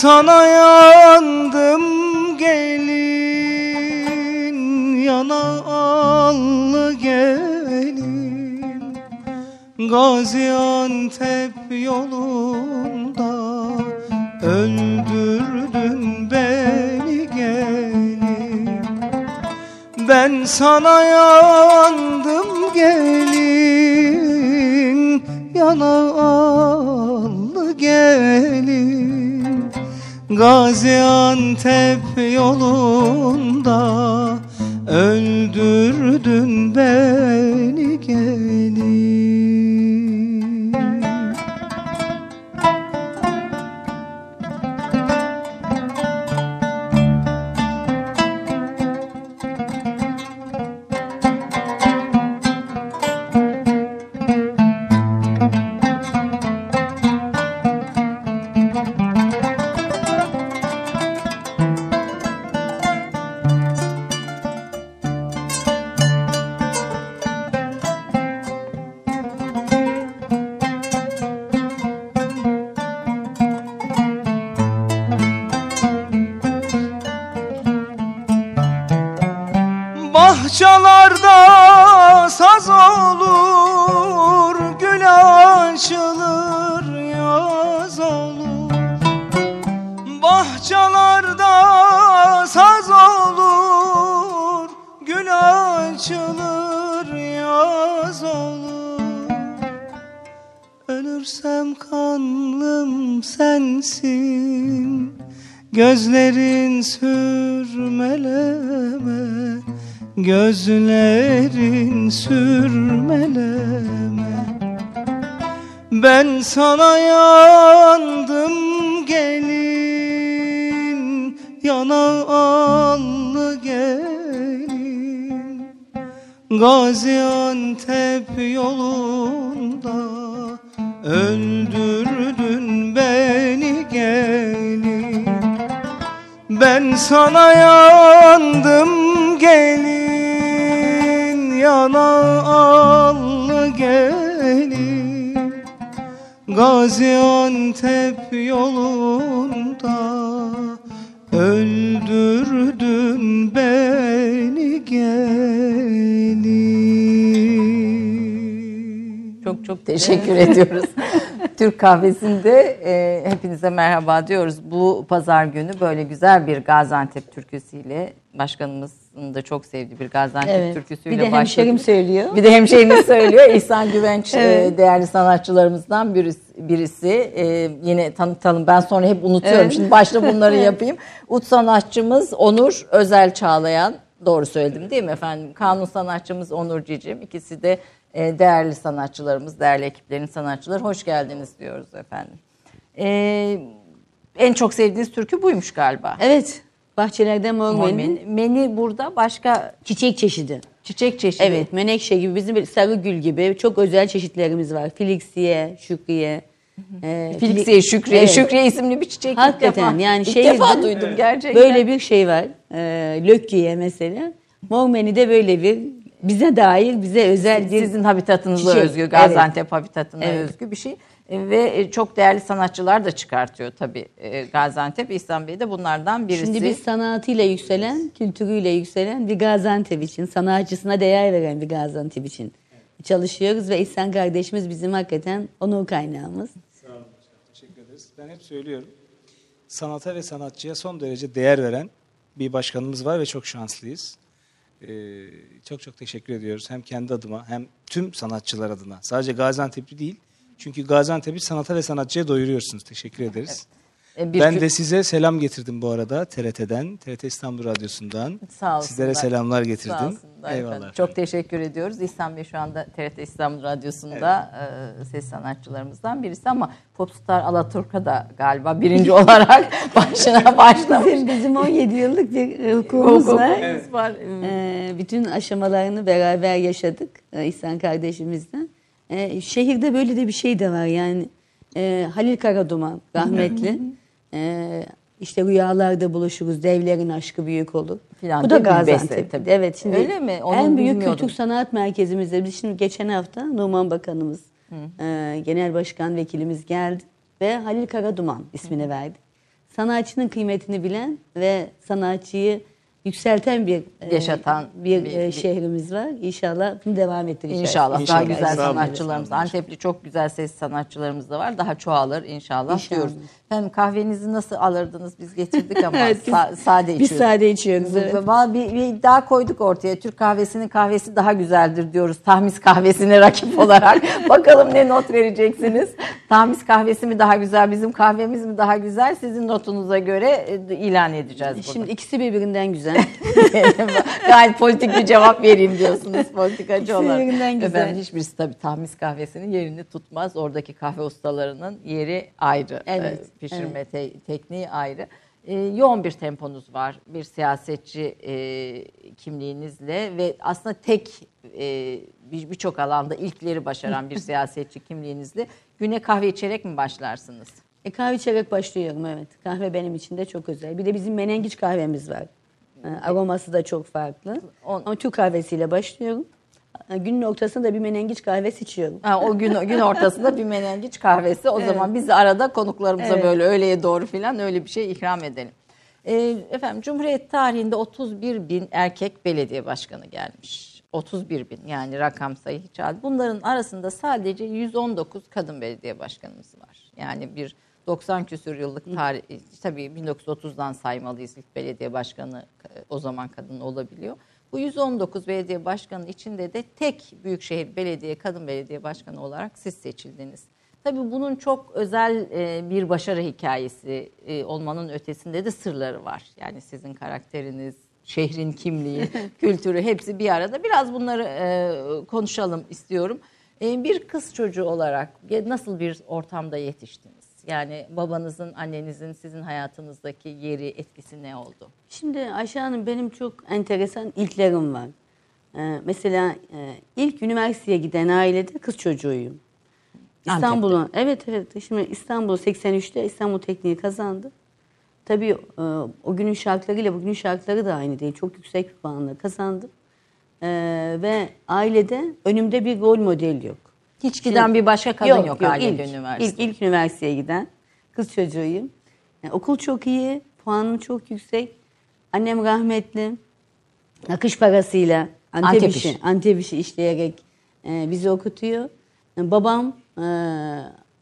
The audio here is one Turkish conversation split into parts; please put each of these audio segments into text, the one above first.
sana yandım gelin Yana allı gelin. Gaziantep yolunda Öldürdün beni gelin. Ben sana yandım Bahçalarda saz olur, gül açılır, yaz olur. Bahçalarda saz olur, gül açılır, yaz olur. Ölürsem kanlım sensin, gözlerin sürmeleme. Gözlerin sürmeleme. Ben sana yandım gelin Yana allı gelin. Gaziantep yolunda Öldürdün beni gelin Ben sana yandım gelin Yana allı gelin. Gaziantep yolunda Öldürdün beni gelin Çok çok teşekkür ediyoruz. Türk kahvesinde e, hepinize merhaba diyoruz. Bu pazar günü böyle güzel bir Gaziantep türküsüyle başkanımızın da çok sevdiği bir Gaziantep Evet. türküsüyle Bir de hemşerim başladık. söylüyor. Bir de hemşehrimiz söylüyor. İhsan Güvenç e, Evet. değerli sanatçılarımızdan birisi. birisi. E, yine tanıtalım. Ben sonra hep unutuyorum. Evet. Şimdi başta bunları yapayım. Ut sanatçımız Onur Özel Çağlayan. Doğru söyledim değil mi efendim? Kanun sanatçımız Onur Cicim. İkisi de e, değerli sanatçılarımız, değerli ekiplerin sanatçıları. Hoş geldiniz diyoruz efendim. E, en çok sevdiğiniz türkü buymuş galiba. Evet. Bahçelerde mor meni. Meni. Burada başka Çiçek çeşidi. çiçek çeşidi. Evet. Menekşe gibi bizim bir sarı gül gibi çok özel çeşitlerimiz var. Filiksiye, şükriye. e, Filiksiye, Fili- Şükriye, Evet. Şükriye isimli bir çiçek ilk Hakikaten defa. yani ilk şey defa duydum gerçekten. Böyle bir şey var. E, Lökkiye mesela. Mor meni de böyle bir bize dair, bize özel bir Sizin habitatınıza çiçek. özgü, Gaziantep habitatına Evet. özgü bir şey. E, Ve e, çok değerli sanatçılar da çıkartıyor tabii e, Gaziantep. İhsan Bey de bunlardan birisi. Şimdi biz sanatıyla yükselen, kültürüyle yükselen bir Gaziantep için, sanatçısına değer veren bir Gaziantep için çalışıyoruz ve İhsan kardeşimiz bizim hakikaten onur kaynağımız. Sağ olun. Teşekkür ederiz. Ben hep söylüyorum. Sanata ve sanatçıya son derece değer veren bir başkanımız var ve çok şanslıyız. Ee, çok çok teşekkür ediyoruz. Hem kendi adıma hem tüm sanatçılar adına. Sadece Gaziantep'li değil. Çünkü Gaziantep'i sanata ve sanatçıya doyuruyorsunuz. Teşekkür ederiz. E, bir ben cü- de size selam getirdim bu arada TRT'den, TRT İstanbul Radyosu'ndan. Sağ olsunlar. Sizlere selamlar getirdim. Sağ olsunlar Eyvallah. efendim. Çok teşekkür ediyoruz. İhsan Bey şu anda TRT İstanbul Radyosu'nda e, ses sanatçılarımızdan birisi ama Popstar Alaturka da galiba birinci olarak başına başlamış. Bizim, bizim 17 yıllık bir e, hukukumuz var. Hukukumuz var. Ee, bütün aşamalarını beraber yaşadık e, İhsan kardeşimizle. Ee, şehirde böyle de bir şey de var yani. Ee, Halil Karaduman rahmetli. Ee, işte rüyalarda buluşuruz, devlerin aşkı büyük olur. Filan Bu da Gaziantep. tabii. Evet şimdi Öyle mi? Onu en büyük kültür sanat merkezimizde biz şimdi geçen hafta Numan Bakanımız, e, Genel Başkan Vekilimiz geldi ve Halil Karaduman ismini verdi. Sanatçının kıymetini bilen ve sanatçıyı yükselten bir e, Yaşatan bir, bir- e, bir- şehrimiz var. İnşallah bunu devam ettireceğiz. İnşallah, daha İnşallah. güzel Sağ olun. sanatçılarımız. Antepli çok güzel ses sanatçılarımız da var. Daha çoğalır inşallah, İnşallah. diyoruz. Efendim kahvenizi nasıl alırdınız? Biz getirdik ama Evet, biz- sa- sade Biz içiyoruz. sade içiyoruz. evet. Bir, bir iddia koyduk ortaya. Türk kahvesinin kahvesi daha güzeldir diyoruz. Tahmis kahvesine rakip olarak. Bakalım ne not vereceksiniz. Tahmis kahvesi mi daha güzel, bizim kahvemiz mi daha güzel? Sizin notunuza göre e, ilan edeceğiz burada. Şimdi ikisi birbirinden güzel. Gayet politik bir cevap vereyim diyorsunuz politikacı olarak. güzel. Efendim hiçbirisi tabii tahmis kahvesinin yerini tutmaz. Oradaki kahve ustalarının yeri ayrı. Evet, Ee, Pişirme te- tekniği ayrı. Ee, yoğun bir temponuz var. Bir siyasetçi e, kimliğinizle ve aslında tek e, bir- birçok alanda ilkleri başaran bir siyasetçi kimliğinizle güne kahve içerek mi başlarsınız? E, kahve içerek başlıyorum evet. Kahve benim için de çok özel. Bir de bizim menengiç kahvemiz var. E, aroması da çok farklı. On- Ama Türk kahvesiyle başlıyorum. E, günün ortasında da bir menengiç kahvesi içiyorum. Ha, o gün gün ortasında bir menengiç kahvesi. O zaman biz arada konuklarımıza Evet. böyle öğleye doğru filan öyle bir şey ikram edelim. Ee, efendim Cumhuriyet tarihinde 31 bin erkek belediye başkanı gelmiş. 31 bin yani rakam sayı hiç az. Bunların arasında sadece 119 kadın belediye başkanımız var. Yani bir 90 küsur yıllık tarih, tabii 1930'dan saymalıyız ilk belediye başkanı o zaman kadın olabiliyor. Bu 119 belediye başkanı içinde de tek büyükşehir belediye kadın belediye başkanı olarak siz seçildiniz. Tabii bunun çok özel e, bir başarı hikayesi e, olmanın ötesinde de sırları var. Yani sizin karakteriniz, şehrin kimliği, kültürü hepsi bir arada. Biraz bunları e, konuşalım istiyorum. Bir kız çocuğu olarak nasıl bir ortamda yetiştiniz? Yani babanızın, annenizin sizin hayatınızdaki yeri, etkisi ne oldu? Şimdi Ayşe Hanım benim çok enteresan ilklerim var. E, mesela e, ilk üniversiteye giden ailede kız çocuğuyum. İstanbul'un evet evet şimdi İstanbul 83'te İstanbul Tekniği kazandı. Tabii e, o günün şartlarıyla bugünün şartları da aynı değil. Çok yüksek bir puanla kazandım. E, ve ailede önümde bir rol model yok. Hiç giden bir başka kadın yok, ailede ilk, üniversite. İlk, ilk üniversiteye giden kız çocuğuyum. Yani okul çok iyi, puanım çok yüksek. Annem rahmetli. Nakış parasıyla Antep, Antep işi. Antep işi işleyerek e, bizi okutuyor. E, babam e,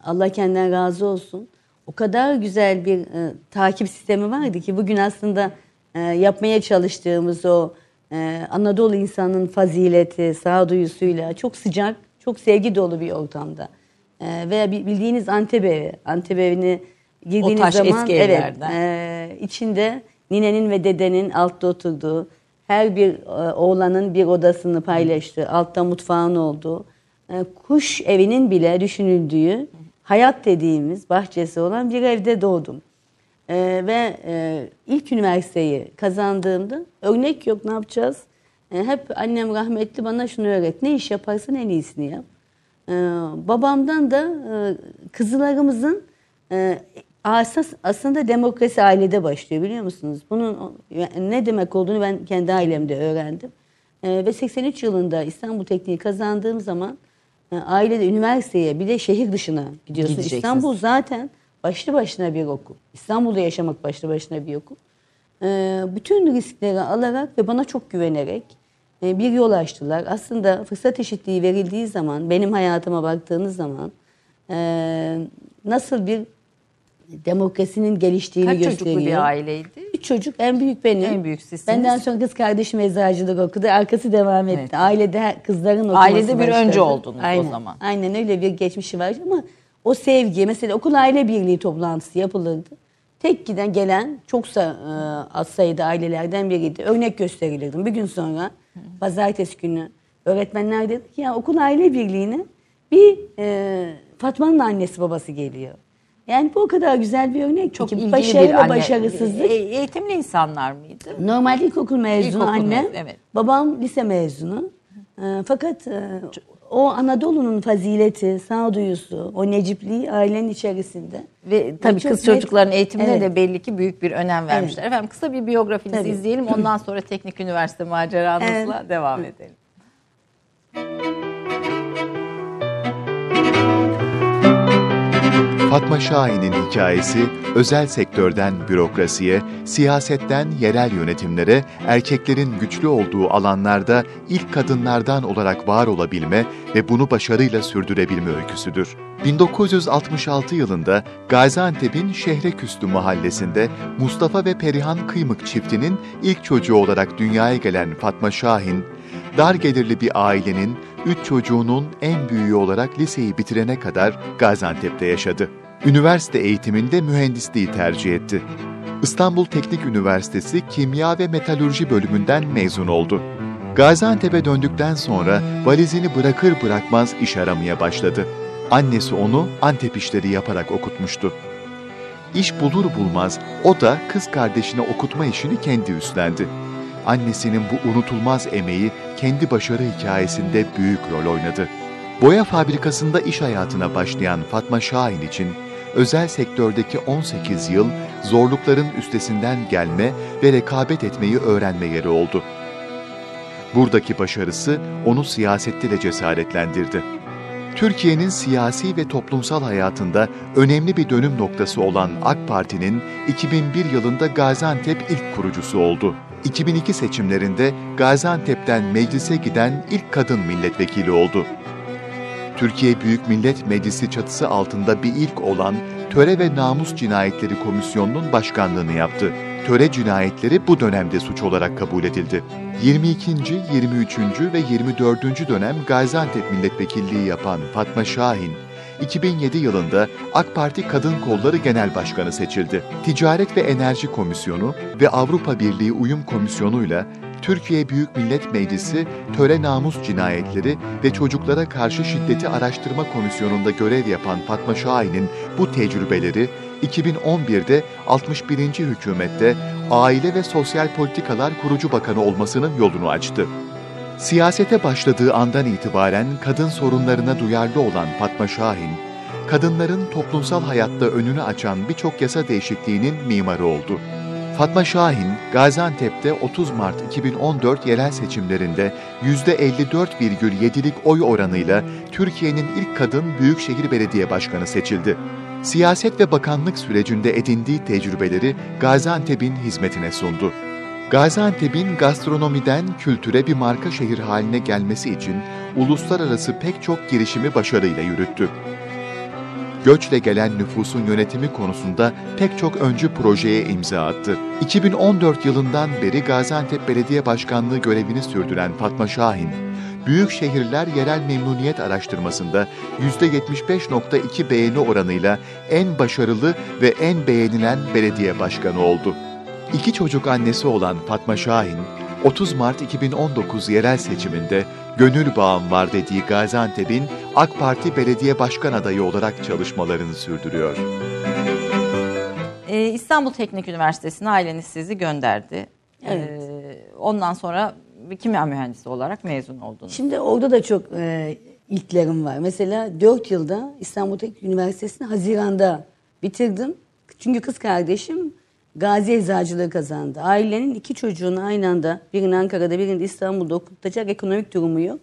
Allah kendinden razı olsun. O kadar güzel bir e, takip sistemi vardı ki bugün aslında e, yapmaya çalıştığımız o e, Anadolu insanının fazileti, sağduyusuyla çok sıcak, çok sevgi dolu bir ortamda. E, veya bi- bildiğiniz Antep evi, Antep evini girdiğiniz taş zaman eski evet, e, içinde ninenin ve dedenin altta oturduğu, her bir e, oğlanın bir odasını paylaştığı, altta mutfağın olduğu, e, kuş evinin bile düşünüldüğü, hayat dediğimiz bahçesi olan bir evde doğdum. E, ve e, ilk üniversiteyi kazandığımda örnek yok ne yapacağız? E, hep annem rahmetli bana şunu öğret. Ne iş yaparsan en iyisini yap. E, babamdan da e, kızlarımızın e, asas, aslında demokrasi ailede başlıyor biliyor musunuz? Bunun ne demek olduğunu ben kendi ailemde öğrendim. E, ve 83 yılında İstanbul Tekniği kazandığım zaman e, ailede üniversiteye bir de şehir dışına gidiyorsun. İstanbul zaten başlı başına bir okul. İstanbul'da yaşamak başlı başına bir okul. E, bütün riskleri alarak ve bana çok güvenerek bir yol açtılar. Aslında fırsat eşitliği verildiği zaman, benim hayatıma baktığınız zaman e, nasıl bir demokrasinin geliştiğini Kaç gösteriyor. çocuklu bir aileydi? Üç çocuk, en büyük benim. En büyük sizsiniz. Benden sonra kız kardeşim eczacılık okudu. Arkası devam etti. Evet. Ailede kızların okuması Ailede bir başladı. önce oldunuz o Aynen. zaman. Aynen öyle bir geçmişi var ama o sevgi, mesela okul aile birliği toplantısı yapılırdı. Tek giden gelen çok sa- e, az sayıda ailelerden biriydi. Örnek gösterilirdim. Bir gün sonra pazartesi günü öğretmenler dedi ki ya okul aile birliğine bir e, Fatma'nın annesi babası geliyor. Yani bu o kadar güzel bir örnek Çok ki ilgili başarı bir ve anne. başarısızlık. E- eğitimli insanlar mıydı? Normal ilkokul mezunu İlkokul annem. mezunu, evet. Babam lise mezunu. Ee, fakat e, o Anadolu'nun fazileti, sağduyusu, o necipliği ailenin içerisinde. Ve tabii kız çocukların eğitimine Evet. de belli ki büyük bir önem vermişler. Efendim kısa bir biyografinizi Tabii. izleyelim. Ondan sonra teknik üniversite maceranızla Evet. devam edelim. Fatma Şahin'in hikayesi özel sektörden bürokrasiye, siyasetten yerel yönetimlere, erkeklerin güçlü olduğu alanlarda ilk kadınlardan olarak var olabilme ve bunu başarıyla sürdürebilme öyküsüdür. 1966 yılında Gaziantep'in Şehreküstü mahallesinde Mustafa ve Perihan Kıymık çiftinin ilk çocuğu olarak dünyaya gelen Fatma Şahin, dar gelirli bir ailenin üç çocuğunun en büyüğü olarak liseyi bitirene kadar Gaziantep'te yaşadı. Üniversite eğitiminde mühendisliği tercih etti. İstanbul Teknik Üniversitesi Kimya ve Metalürji bölümünden mezun oldu. Gaziantep'e döndükten sonra valizini bırakır bırakmaz iş aramaya başladı. Annesi onu Antep işleri yaparak okutmuştu. İş bulur bulmaz o da kız kardeşine okutma işini kendi üstlendi. Annesinin bu unutulmaz emeği kendi başarı hikayesinde büyük rol oynadı. Boya fabrikasında iş hayatına başlayan Fatma Şahin için özel sektördeki 18 yıl zorlukların üstesinden gelme ve rekabet etmeyi öğrenme yeri oldu. Buradaki başarısı onu siyasette de cesaretlendirdi. Türkiye'nin siyasi ve toplumsal hayatında önemli bir dönüm noktası olan AK Parti'nin 2001 yılında Gaziantep ilk kurucusu oldu. 2002 seçimlerinde Gaziantep'ten meclise giden ilk kadın milletvekili oldu. Türkiye Büyük Millet Meclisi çatısı altında bir ilk olan Töre ve Namus Cinayetleri Komisyonu'nun başkanlığını yaptı. Töre cinayetleri bu dönemde suç olarak kabul edildi. 22. 23. ve 24. dönem Gaziantep milletvekilliği yapan Fatma Şahin, 2007 yılında AK Parti Kadın Kolları Genel Başkanı seçildi. Ticaret ve Enerji Komisyonu ve Avrupa Birliği Uyum Komisyonu'yla Türkiye Büyük Millet Meclisi Töre Namus Cinayetleri ve Çocuklara Karşı Şiddeti Araştırma Komisyonu'nda görev yapan Fatma Şahin'in bu tecrübeleri 2011'de 61. hükümette Aile ve Sosyal Politikalar Kurucu Bakanı olmasının yolunu açtı. Siyasete başladığı andan itibaren kadın sorunlarına duyarlı olan Fatma Şahin, kadınların toplumsal hayatta önünü açan birçok yasa değişikliğinin mimarı oldu. Fatma Şahin, Gaziantep'te 30 Mart 2014 yerel seçimlerinde %54,7'lik oy oranıyla Türkiye'nin ilk kadın Büyükşehir Belediye Başkanı seçildi. Siyaset ve bakanlık sürecinde edindiği tecrübeleri Gaziantep'in hizmetine sundu. Gaziantep'in gastronomiden kültüre bir marka şehir haline gelmesi için uluslararası pek çok girişimi başarıyla yürüttü. Göçle gelen nüfusun yönetimi konusunda pek çok öncü projeye imza attı. 2014 yılından beri Gaziantep Belediye Başkanlığı görevini sürdüren Fatma Şahin, Büyük Şehirler Yerel Memnuniyet Araştırması'nda %75.2 beğeni oranıyla en başarılı ve en beğenilen belediye başkanı oldu. İki çocuk annesi olan Fatma Şahin, 30 Mart 2019 yerel seçiminde gönül bağım var dediği Gaziantep'in AK Parti belediye başkan adayı olarak çalışmalarını sürdürüyor. Ee, İstanbul Teknik Üniversitesi'ne aileniz sizi gönderdi. Evet. Ee, ondan sonra bir kimya mühendisi olarak mezun oldunuz. Şimdi orada da çok e, ilklerim var. Mesela 4 yılda İstanbul Teknik Üniversitesi'ni Haziran'da bitirdim. Çünkü kız kardeşim Gazi Eczacılığı kazandı. Ailenin iki çocuğunu aynı anda birini Ankara'da birini İstanbul'da okutacak ekonomik durumu yok.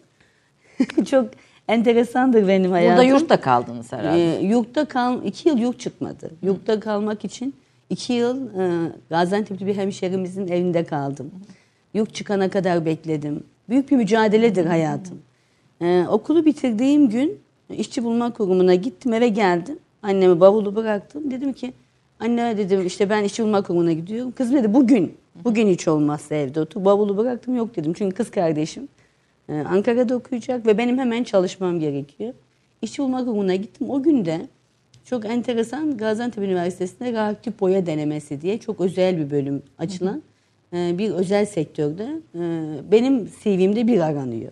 çok enteresandır benim hayatım. Burada yurtta kaldınız herhalde. Ee, yurtta kal, iki yıl yurt çıkmadı. Yurtta kalmak için iki yıl e, Gaziantep'li bir hemşerimizin evinde kaldım. Yurt çıkana kadar bekledim. Büyük bir mücadeledir hayatım. Ee, okulu bitirdiğim gün işçi bulma kurumuna gittim eve geldim. Anneme bavulu bıraktım. Dedim ki anne dedim işte ben işçi bulma kurumuna gidiyorum. Kız dedi bugün. Bugün hiç olmazsa evde otur. Bavulu bıraktım yok dedim. Çünkü kız kardeşim e, Ankara'da okuyacak ve benim hemen çalışmam gerekiyor. İşçi bulma kurumuna gittim. O günde Çok enteresan Gaziantep Üniversitesi'nde reaktif boya denemesi diye çok özel bir bölüm açılan e, bir özel sektörde e, benim CV'mde bir aranıyor.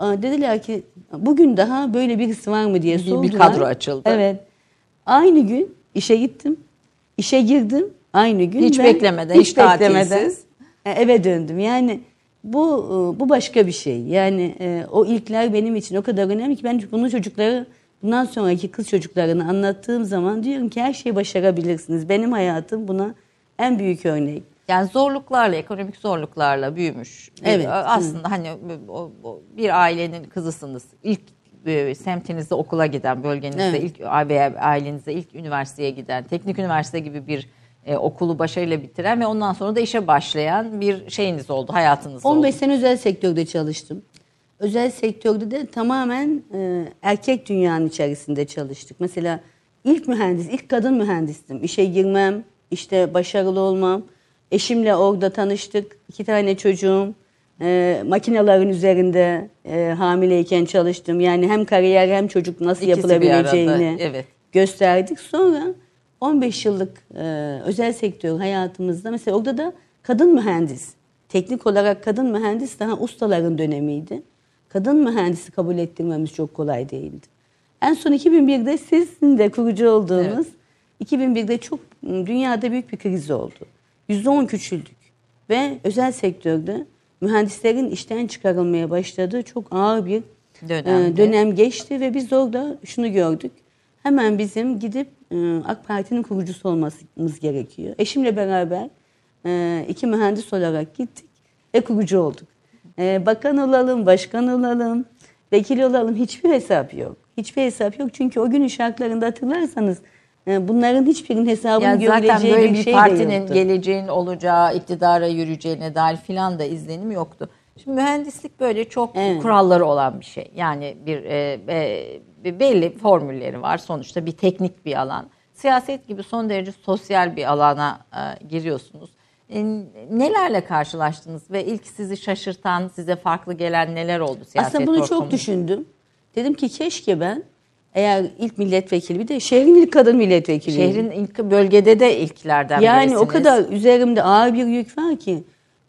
Dediler ki bugün daha böyle birisi var mı diye Bir- bir sordular. kadro açıldı. Evet. Aynı gün işe gittim. İşe girdim. Aynı gün. Hiç beklemeden, hiç tatilsiz. e, eve döndüm. Yani bu e, bu başka bir şey. Yani e, o ilkler benim için o kadar önemli ki ben bunu çocukları bundan sonraki kız çocuklarına anlattığım zaman diyorum ki her şeyi başarabilirsiniz. Benim hayatım buna en büyük örnek. Yani zorluklarla, ekonomik zorluklarla büyümüş. Evet. Aslında hani o- o- bir ailenin kızısınız. İlk semtinizde okula giden, bölgenizde Evet. ilk veya ailenizde ilk üniversiteye giden, teknik üniversite gibi bir e, okulu başarıyla bitiren ve ondan sonra da işe başlayan bir şeyiniz oldu, hayatınız 15 oldu. sene özel sektörde çalıştım. Özel sektörde de tamamen e, erkek dünyanın içerisinde çalıştık. Mesela ilk mühendis, ilk kadın mühendistim. İşe girmem, işte başarılı olmam. Eşimle orada tanıştık. İki tane çocuğum. E, makinelerin üzerinde e, hamileyken çalıştım. Yani hem kariyer hem çocuk nasıl İkisi yapılabileceğini evet. gösterdik. Sonra 15 yıllık e, özel sektör hayatımızda mesela orada da kadın mühendis, teknik olarak kadın mühendis daha ustaların dönemiydi. Kadın mühendisi kabul ettirmemiz çok kolay değildi. En son 2001'de sizin de kurucu olduğunuz 2001'de çok dünyada büyük bir kriz oldu. %10 küçüldük ve özel sektörde mühendislerin işten çıkarılmaya başladığı çok ağır bir Dönemdi. e, dönem geçti ve biz orada şunu gördük. Hemen bizim gidip e, AK Parti'nin kurucusu olmamız gerekiyor. Eşimle beraber e, iki mühendis olarak gittik ve kurucu olduk. Bakan olalım, başkan olalım, vekil olalım hiçbir hesap yok. Hiçbir hesap yok çünkü o günün şartlarında hatırlarsanız bunların hiçbirinin hesabını Yani zaten görüleceği böyle bir şey partinin geleceğin olacağı, iktidara yürüyeceğine dair filan da izlenim yoktu. Şimdi mühendislik böyle çok Evet. kuralları olan bir şey. Yani bir, e, e, belli formülleri var. Sonuçta bir teknik bir alan. Siyaset gibi son derece sosyal bir alana e, giriyorsunuz. E, nelerle karşılaştınız ve ilk sizi şaşırtan, size farklı gelen neler oldu siyaset Aslında bunu ortamında? çok düşündüm. Dedim ki keşke ben eğer ilk milletvekili bir de şehrin ilk kadın milletvekili. Şehrin ilk bölgede de ilklerden yani birisiniz. o kadar üzerimde ağır bir yük var ki.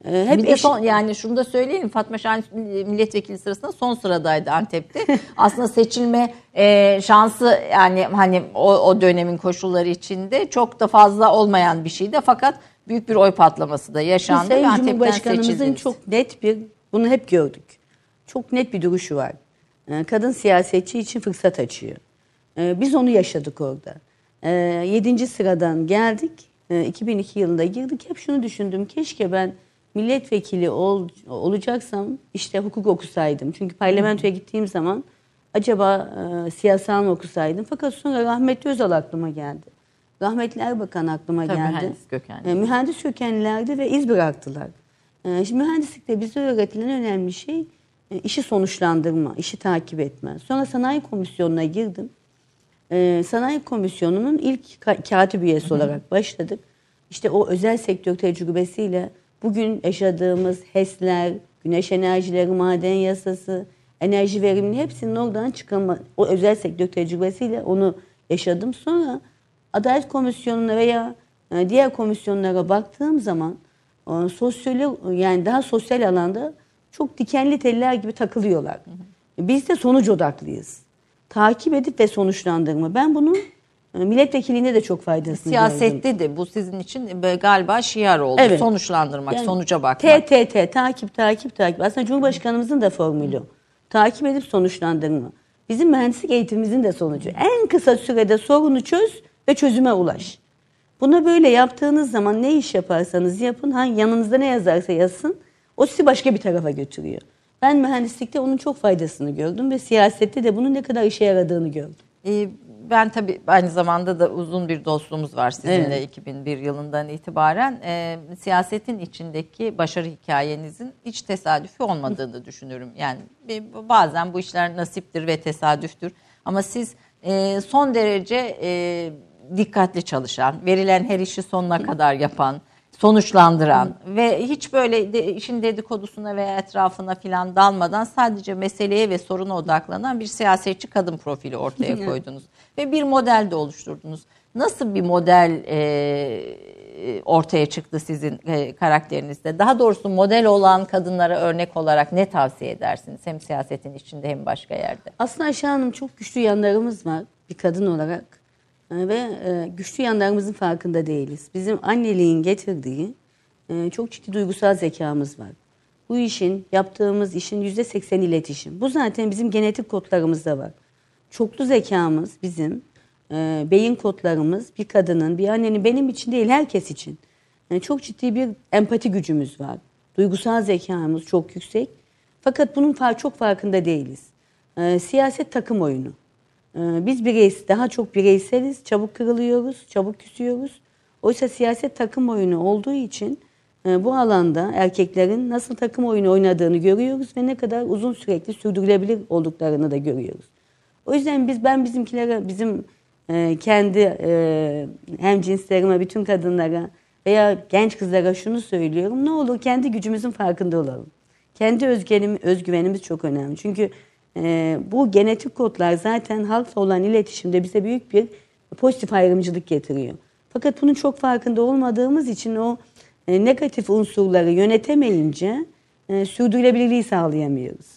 e, hep bir de son, yani şunu da söyleyelim Fatma Şahin milletvekili sırasında son sıradaydı Antep'te. Aslında seçilme e, şansı yani hani o, o dönemin koşulları içinde çok da fazla olmayan bir şeydi. Fakat büyük bir oy patlaması da yaşandı Sayın Antep'ten Cumhurbaşkanımızın seçildiniz. çok net bir, bunu hep gördük. Çok net bir duruşu var. Ee, Kadın siyasetçi için fırsat açıyor. Ee, Biz onu yaşadık orada. Ee, Yedinci sıradan geldik. Ee, 2002 yılında girdik. Hep şunu düşündüm. Keşke ben milletvekili ol, olacaksam işte hukuk okusaydım. Çünkü parlamentoya gittiğim zaman acaba e, siyasal mı okusaydım? Fakat sonra rahmetli Özal aklıma geldi. Rahmetli Erbakan aklıma Tabii, geldi. mühendis kökenli. E, mühendis kökenlilerdi ve iz bıraktılar. E, şimdi mühendislikte bize öğretilen önemli şey işi sonuçlandırma, işi takip etme. Sonra sanayi komisyonuna girdim. E, sanayi komisyonunun ilk ka- katip üyesi olarak başladık. İşte o özel sektör tecrübesiyle bugün yaşadığımız HES'ler, güneş enerjileri, maden yasası, enerji verimli hepsinin oradan çıkılma, o özel sektör tecrübesiyle onu yaşadım. Sonra Adalet Komisyonu'na veya e, diğer komisyonlara baktığım zaman e, sosyolog yani daha sosyal alanda çok dikenli teller gibi takılıyorlar. Biz de sonuç odaklıyız. Takip edip ve sonuçlandırma. Ben bunun e, milletvekiliğinde de çok faydasını gördüm. Siyasette de bu sizin için böyle galiba şiar oldu. Evet. Sonuçlandırmak, Yani sonuca bakmak. TTT, takip, takip, takip. Aslında Cumhurbaşkanımızın da formülü. Takip edip sonuçlandırma. Bizim mühendislik eğitimimizin de sonucu. En kısa sürede sorunu çöz ve çözüme ulaş. Buna böyle yaptığınız zaman ne iş yaparsanız yapın, ha, yanınızda ne yazarsa yazsın, o sizi başka bir tarafa götürüyor. Ben mühendislikte onun çok faydasını gördüm ve siyasette de bunun ne kadar işe yaradığını gördüm. Ee, Ben tabii aynı zamanda da uzun bir dostluğumuz var sizinle Evet. 2001 yılından itibaren. Ee, siyasetin içindeki başarı hikayenizin hiç tesadüfi olmadığını düşünürüm. Yani bazen bu işler nasiptir ve tesadüftür. Ama siz e, son derece e, dikkatli çalışan, verilen her işi sonuna kadar yapan, sonuçlandıran ve hiç böyle de, işin dedikodusuna veya etrafına filan dalmadan sadece meseleye ve soruna odaklanan bir siyasetçi kadın profili ortaya koydunuz. ve bir model de oluşturdunuz. Nasıl bir model e, ortaya çıktı sizin e, karakterinizde? Daha doğrusu model olan kadınlara örnek olarak ne tavsiye edersiniz? Hem siyasetin içinde hem başka yerde. Aslında Ayşe Hanım çok güçlü yanlarımız var bir kadın olarak. E, ve e, güçlü yanlarımızın farkında değiliz. Bizim anneliğin getirdiği e, çok ciddi duygusal zekamız var. Bu işin, yaptığımız işin yüzde seksen iletişim. Bu zaten bizim genetik kodlarımızda var. Çoklu zekamız bizim, beyin kodlarımız bir kadının, bir annenin benim için değil herkes için. Çok ciddi bir empati gücümüz var. Duygusal zekamız çok yüksek. Fakat bunun çok farkında değiliz. siyaset takım oyunu. Ee, biz bireys, daha çok bireyseliz, çabuk kırılıyoruz, çabuk küsüyoruz. Oysa siyaset takım oyunu olduğu için e, bu alanda erkeklerin nasıl takım oyunu oynadığını görüyoruz ve ne kadar uzun sürekli sürdürülebilir olduklarını da görüyoruz. O yüzden biz ben bizimkilere, bizim e, kendi e, hem cinslerime, bütün kadınlara veya genç kızlara şunu söylüyorum. Ne olur kendi gücümüzün farkında olalım. Kendi özgüvenim, özgüvenimiz çok önemli. Çünkü e, bu genetik kodlar zaten halkla olan iletişimde bize büyük bir pozitif ayrımcılık getiriyor. Fakat bunun çok farkında olmadığımız için o e, negatif unsurları yönetemeyince e, sürdürülebilirliği sağlayamıyoruz.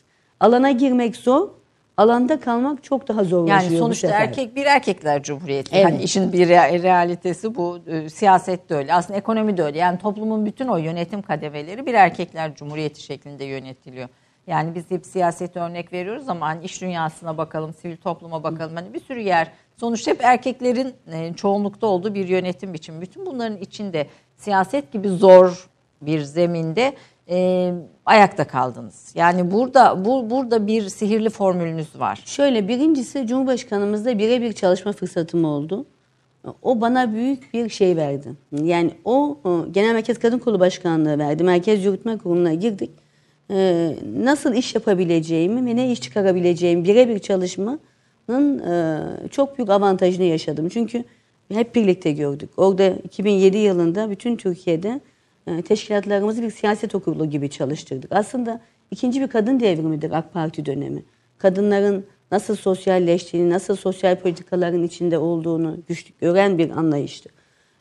Alana girmek zor, alanda kalmak çok daha zorlaşıyor. Yani sonuçta erkek bir erkekler cumhuriyeti. Evet. Hani işin bir realitesi bu. E, siyaset de öyle. Aslında ekonomi de öyle. Yani toplumun bütün o yönetim kademeleri bir erkekler cumhuriyeti şeklinde yönetiliyor. Yani biz hep siyaset örnek veriyoruz ama hani iş dünyasına bakalım, sivil topluma bakalım. Hani bir sürü yer. Sonuçta hep erkeklerin e, çoğunlukta olduğu bir yönetim biçimi. Bütün bunların içinde siyaset gibi zor bir zeminde e, ayakta kaldınız. Yani burada bu burada bir sihirli formülünüz var. Şöyle birincisi Cumhurbaşkanımızla birebir çalışma fırsatım oldu. O bana büyük bir şey verdi. Yani o Genel Merkez Kadın Kolu Başkanlığı verdi. Merkez Yürütme Kurulu'na girdik e, nasıl iş yapabileceğimi ve ne iş çıkarabileceğimi birebir çalışmanın e, çok büyük avantajını yaşadım. Çünkü hep birlikte gördük. Orada 2007 yılında bütün Türkiye'de e, teşkilatlarımızı bir siyaset okulu gibi çalıştırdık. Aslında ikinci bir kadın devrimidir AK Parti dönemi. Kadınların nasıl sosyalleştiğini, nasıl sosyal politikaların içinde olduğunu güçlü gören bir anlayıştı.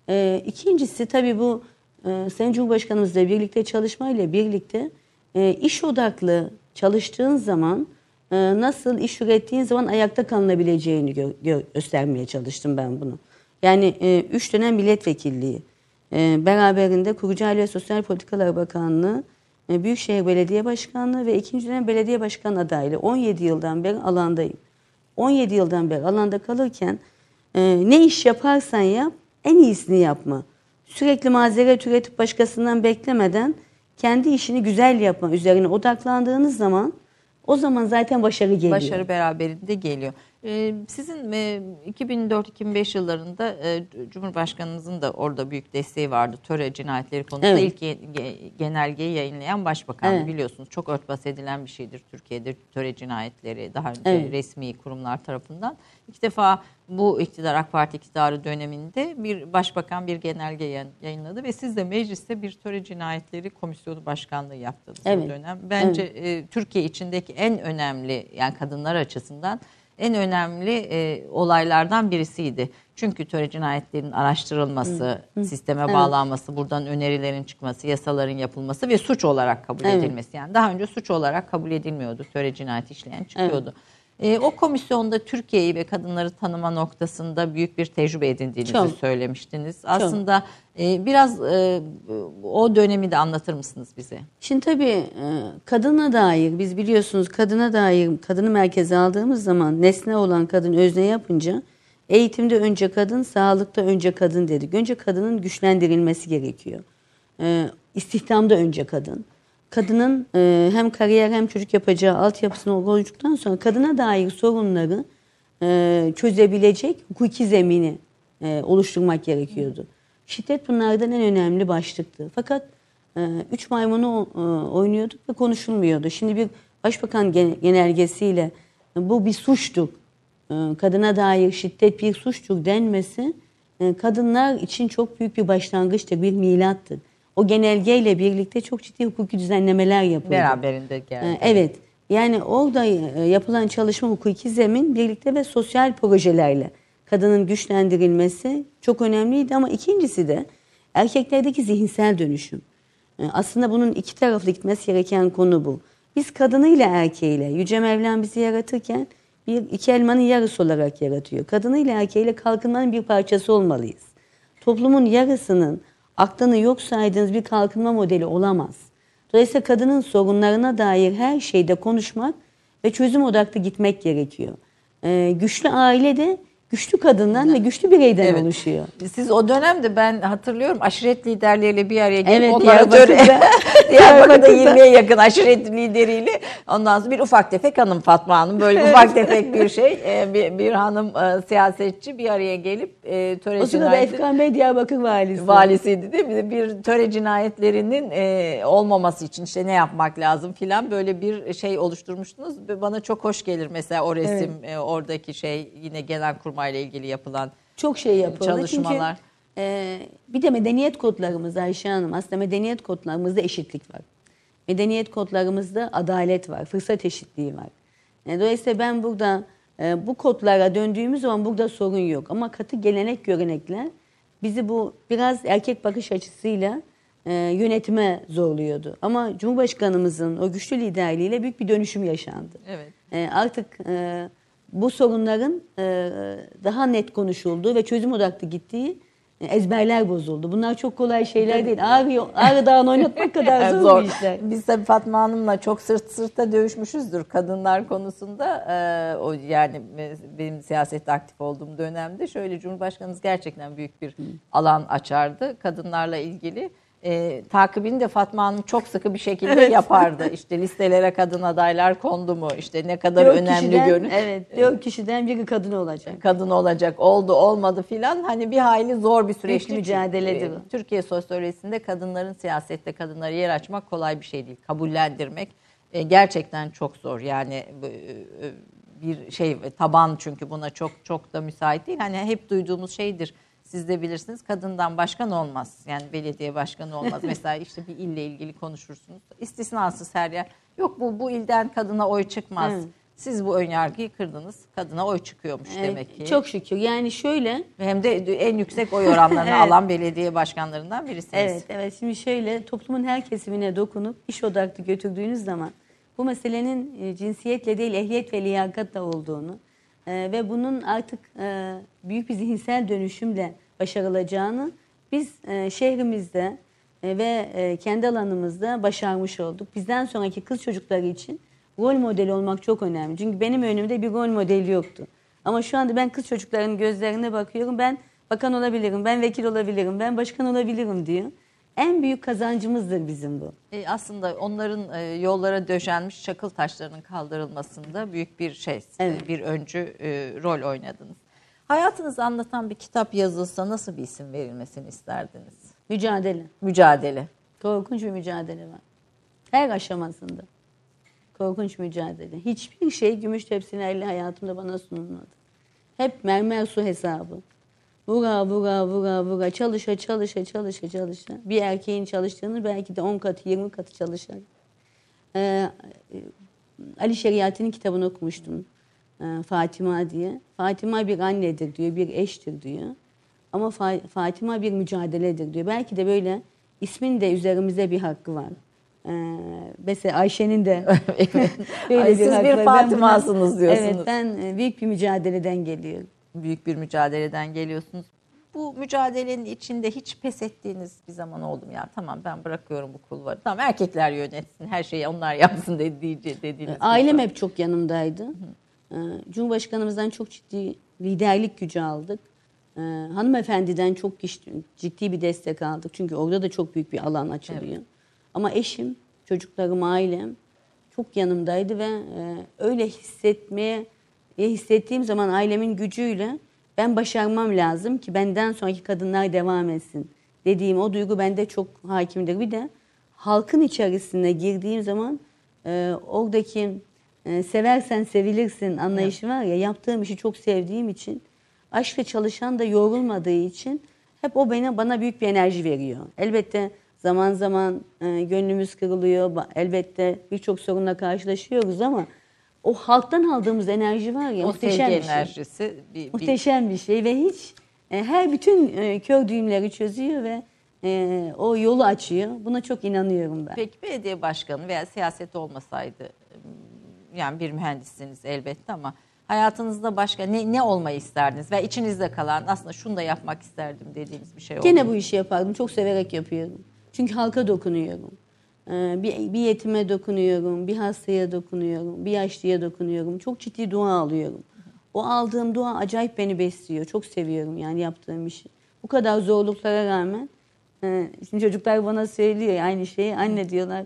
E, ikincisi tabii bu e, Sayın Cumhurbaşkanımızla birlikte çalışmayla birlikte e, iş odaklı çalıştığın zaman e, nasıl iş ürettiğin zaman ayakta kalınabileceğini gö- gö- göstermeye çalıştım ben bunu. Yani e, üç dönem milletvekilliği, e, beraberinde Kurucu Aile Sosyal Politikalar Bakanlığı, e, Büyükşehir Belediye Başkanlığı ve ikinci dönem belediye başkan adaylığı. 17 yıldan beri alandayım. 17 yıldan beri alanda kalırken e, ne iş yaparsan yap en iyisini yapma. Sürekli mazeret üretip başkasından beklemeden kendi işini güzel yapma üzerine odaklandığınız zaman o zaman zaten başarı geliyor. Başarı beraberinde geliyor. Ee, sizin 2004-2005 e, yıllarında e, Cumhurbaşkanımızın da orada büyük desteği vardı. Töre cinayetleri konusunda evet. ilk genelgeyi yayınlayan başbakan evet. biliyorsunuz. Çok örtbas edilen bir şeydir Türkiye'de töre cinayetleri daha önce evet. resmi kurumlar tarafından. İlk defa bu iktidar AK Parti iktidarı döneminde bir başbakan bir genelge yayınladı ve siz de mecliste bir töre cinayetleri komisyonu başkanlığı yaptınız evet. bu dönem. Bence evet. e, Türkiye içindeki en önemli yani kadınlar açısından en önemli e, olaylardan birisiydi. Çünkü töre cinayetlerinin araştırılması, Hı. sisteme evet. bağlanması, buradan önerilerin çıkması, yasaların yapılması ve suç olarak kabul evet. edilmesi. Yani daha önce suç olarak kabul edilmiyordu. Töre cinayeti işleyen çıkıyordu. Evet. E, o komisyonda Türkiye'yi ve kadınları tanıma noktasında büyük bir tecrübe edindiğinizi Çok. söylemiştiniz. Aslında e, biraz e, o dönemi de anlatır mısınız bize? Şimdi tabii e, kadına dair biz biliyorsunuz kadına dair kadını merkeze aldığımız zaman nesne olan kadın özne yapınca eğitimde önce kadın, sağlıkta önce kadın dedik. Önce kadının güçlendirilmesi gerekiyor. E, istihdamda önce kadın kadının e, hem kariyer hem çocuk yapacağı altyapısını oluştuktan sonra kadına dair sorunları e, çözebilecek hukuki zemini e, oluşturmak gerekiyordu. Şiddet bunlardan en önemli başlıktı. Fakat e, üç maymunu e, oynuyorduk ve konuşulmuyordu. Şimdi bir başbakan genelgesiyle e, bu bir suçtur. E, kadına dair şiddet bir suçtur denmesi e, kadınlar için çok büyük bir başlangıçtır, bir milattır. O genelgeyle birlikte çok ciddi hukuki düzenlemeler yapıldı. Beraberinde geldi. Ee, Evet. Yani orada e, yapılan çalışma hukuki zemin birlikte ve sosyal projelerle kadının güçlendirilmesi çok önemliydi ama ikincisi de erkeklerdeki zihinsel dönüşüm. Ee, Aslında bunun iki taraflı gitmesi gereken konu bu. Biz kadınıyla erkeğiyle Yüce Mevlam bizi yaratırken bir iki elmanın yarısı olarak yaratıyor. Kadınıyla erkeğiyle kalkınmanın bir parçası olmalıyız. Toplumun yarısının aklını yok saydığınız bir kalkınma modeli olamaz. Dolayısıyla kadının sorunlarına dair her şeyde konuşmak ve çözüm odaklı gitmek gerekiyor. Ee, güçlü aile de güçlü kadından ve güçlü bireyden Evet. oluşuyor. Siz o dönemde ben hatırlıyorum aşiret liderleriyle bir araya gelip Evet, onlara töre- Diyarbakır'da Diyarbakır'da. 20'ye yakın aşiret lideriyle ondan sonra bir ufak tefek hanım Fatma Hanım böyle ufak tefek bir şey e, bir, bir hanım e, siyasetçi bir araya gelip e, töre O sırada Efkan Bey Diyarbakır valisi. valisiydi değil mi? Bir töre cinayetlerinin olmaması için işte ne yapmak lazım filan böyle bir şey oluşturmuştunuz. Bana çok hoş gelir mesela o resim, e, oradaki şey yine genelkurmay ile ilgili yapılan Çok şey yapıldı. Çalışmalar. Çünkü e, bir de medeniyet kodlarımız Ayşe Hanım. Aslında medeniyet kodlarımızda eşitlik var. Medeniyet kodlarımızda adalet var, fırsat eşitliği var. E, dolayısıyla ben burada e, bu kodlara döndüğümüz zaman burada sorun yok. Ama katı gelenek görenekler bizi bu biraz erkek bakış açısıyla e, yönetime zorluyordu. Ama Cumhurbaşkanımızın o güçlü liderliğiyle büyük bir dönüşüm yaşandı. Evet. E, artık e, bu sorunların e, daha net konuşulduğu ve çözüm odaklı gittiği e, ezberler bozuldu. Bunlar çok kolay şeyler değil. Ağrı, Ağrı Dağı'nı oynatmak kadar zor, Zor. bir işler. Biz tabii Fatma Hanım'la çok sırt sırta dövüşmüşüzdür kadınlar konusunda. Ee, o yani benim siyasette aktif olduğum dönemde şöyle Cumhurbaşkanımız gerçekten büyük bir alan açardı kadınlarla ilgili. Ee, takibini de Fatma Hanım çok sıkı bir şekilde yapardı. İşte listelere kadın adaylar kondu mu? İşte ne kadar Dört önemli görün. Evet, dört kişiden biri kadın olacak. kadın olacak oldu olmadı filan hani bir hayli zor bir süreçti. Çünkü, bu. e, Türkiye sosyolojisinde kadınların siyasette kadınlara yer açmak kolay bir şey değil. Kabullendirmek e, gerçekten çok zor. Yani e, e, bir şey taban çünkü buna çok çok da müsait değil. Hani hep duyduğumuz şeydir. Siz de bilirsiniz kadından başkan olmaz. Yani belediye başkanı olmaz. Mesela işte bir ille ilgili konuşursunuz. İstisnasız her yer. Yok bu bu ilden kadına oy çıkmaz. Evet. Siz bu önyargıyı kırdınız. Kadına oy çıkıyormuş Evet, demek ki. Çok şükür. Yani şöyle, Hem de en yüksek oy oranlarını Evet. alan belediye başkanlarından birisiniz. Evet, evet. Şimdi şöyle toplumun her kesimine dokunup iş odaklı götürdüğünüz zaman bu meselenin e, cinsiyetle değil ehliyet ve liyakatla olduğunu e, ve bunun artık e, büyük bir zihinsel dönüşümle başarılacağını biz e, şehrimizde e, ve kendi alanımızda başarmış olduk. Bizden sonraki kız çocukları için rol modeli olmak çok önemli. Çünkü benim önümde bir rol modeli yoktu. Ama şu anda ben kız çocukların gözlerine bakıyorum. Ben bakan olabilirim, ben vekil olabilirim, ben başkan olabilirim diyor. En büyük kazancımızdır bizim bu. E, aslında onların e, yollara döşenmiş çakıl taşlarının kaldırılmasında büyük bir şey, Evet. bir öncü e, rol oynadınız. Hayatınızı anlatan bir kitap yazılsa nasıl bir isim verilmesini isterdiniz? Mücadele. Mücadele. Korkunç bir mücadele var. Her aşamasında. Korkunç mücadele. Hiçbir şey gümüş tepsilerle hayatımda bana sunulmadı. Hep mermer su hesabı. Vura vura vura vura çalışa çalışa çalışa çalışa. Bir erkeğin çalıştığını belki de 10 katı 20 katı çalışar. Ee, Ali Şeriat'ın kitabını okumuştum. Ee, Fatima diye. Fatima bir annedir diyor, bir eştir diyor. Ama Fa- Fatima bir mücadeledir diyor. Belki de böyle ismin de üzerimizde bir hakkı var. Ee, mesela Ayşe'nin de böyle Ay, siz hakkı bir Fatımasınız diyorsunuz. Evet ben e, büyük bir mücadeleden geliyorum. Büyük bir mücadeleden geliyorsunuz. Bu mücadelenin içinde hiç pes ettiğiniz bir zaman oldu mu? Ya tamam ben bırakıyorum bu kulvarı. Tamam erkekler yönetsin, her şeyi onlar yapsın dediği, dediğiniz. bir Ailem hep çok yanımdaydı. Ee, Cumhurbaşkanımızdan çok ciddi liderlik gücü aldık. Ee, Hanımefendiden çok ciddi bir destek aldık. Çünkü orada da çok büyük bir alan açılıyor. Ama eşim, çocuklarım, ailem çok yanımdaydı ve e, öyle hissetmeye ve hissettiğim zaman ailemin gücüyle ben başarmam lazım ki benden sonraki kadınlar devam etsin dediğim o duygu bende çok hakimdir. Bir de halkın içerisine girdiğim zaman e, oradaki e, seversen sevilirsin anlayışı var ya yaptığım işi çok sevdiğim için aşkla çalışan da yorulmadığı için hep o bana, bana büyük bir enerji veriyor. Elbette Zaman zaman e, gönlümüz kırılıyor. Elbette birçok sorunla karşılaşıyoruz ama o halktan aldığımız enerji var ya O muhteşem bir şey. enerjisi. Bir, bir- Muhteşem bir şey ve hiç e, her bütün e, kör düğümleri çözüyor ve e, o yolu açıyor. Buna çok inanıyorum ben. Peki belediye başkanı veya siyaset olmasaydı yani bir mühendissiniz elbette ama hayatınızda başka ne, ne olmayı isterdiniz? Ve içinizde kalan aslında şunu da yapmak isterdim dediğiniz bir şey oldu. Gene bu işi yapardım. Çok severek yapıyorum. Çünkü halka dokunuyorum. Ee, Bir, bir yetime dokunuyorum, bir hastaya dokunuyorum, bir yaşlıya dokunuyorum. Çok ciddi dua alıyorum. O aldığım dua acayip beni besliyor. Çok seviyorum yani yaptığım işi. Bu kadar zorluklara rağmen e, şimdi çocuklar bana söylüyor aynı şeyi. Anne diyorlar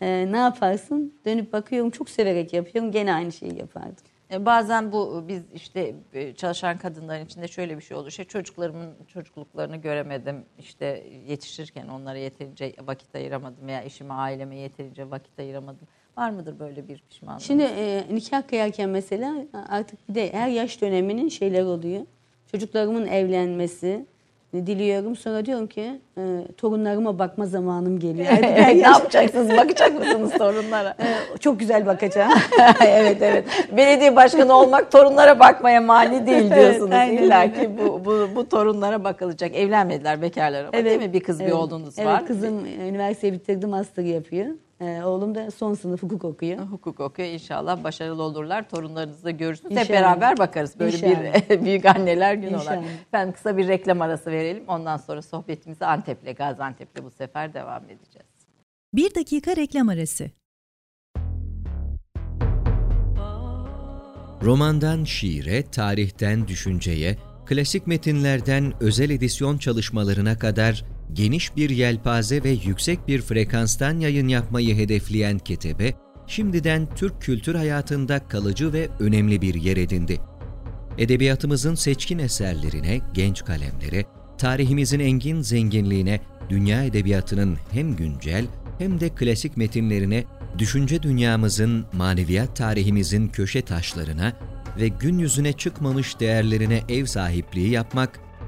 "E, ne yaparsın? Dönüp bakıyorum çok severek yapıyorum. Gene aynı şeyi yapardım. E, Bazen bu biz işte e, çalışan kadınların içinde şöyle bir şey olur. İşte çocuklarımın çocukluklarını göremedim. İşte yetişirken onlara yeterince vakit ayıramadım veya eşime, aileme yeterince vakit ayıramadım. Var mıdır böyle bir pişmanlık? Şimdi e, nikah kıyarken mesela artık bir de her yaş döneminin şeyler oluyor. Çocuklarımın evlenmesi diliyorum. Sonra diyorum ki e, torunlarıma bakma zamanım geliyor. Her ne yapacaksınız? Bakacak mısınız torunlara? E, çok güzel bakacağım. evet evet. Belediye başkanı olmak torunlara bakmaya mani değil diyorsunuz. aynen İlla öyle. ki bu, bu, bu torunlara bakılacak. Evlenmediler bekarlar ama değil mi? Bir kız bir evet. oğlunuz evet, var. kızım e, üniversiteyi bitirdi, master yapıyor. E, oğlum da son sınıf hukuk okuyor. Hukuk okuyor. İnşallah başarılı olurlar. Torunlarınızı da görürsünüz. Hep İnşallah. beraber bakarız. Böyle bir büyük anneler günü olarak. İnşallah. Efendim kısa bir reklam arası verelim. Ondan sonra sohbetimizi Antep'le, Gaziantep'le bu sefer devam edeceğiz. Bir dakika reklam arası. Romandan şiire, tarihten düşünceye, klasik metinlerden özel edisyon çalışmalarına kadar geniş bir yelpaze ve yüksek bir frekanstan yayın yapmayı hedefleyen Ketebe, şimdiden Türk kültür hayatında kalıcı ve önemli bir yer edindi. Edebiyatımızın seçkin eserlerine, genç kalemlere, tarihimizin engin zenginliğine, dünya edebiyatının hem güncel hem de klasik metinlerine, düşünce dünyamızın, maneviyat tarihimizin köşe taşlarına ve gün yüzüne çıkmamış değerlerine ev sahipliği yapmak,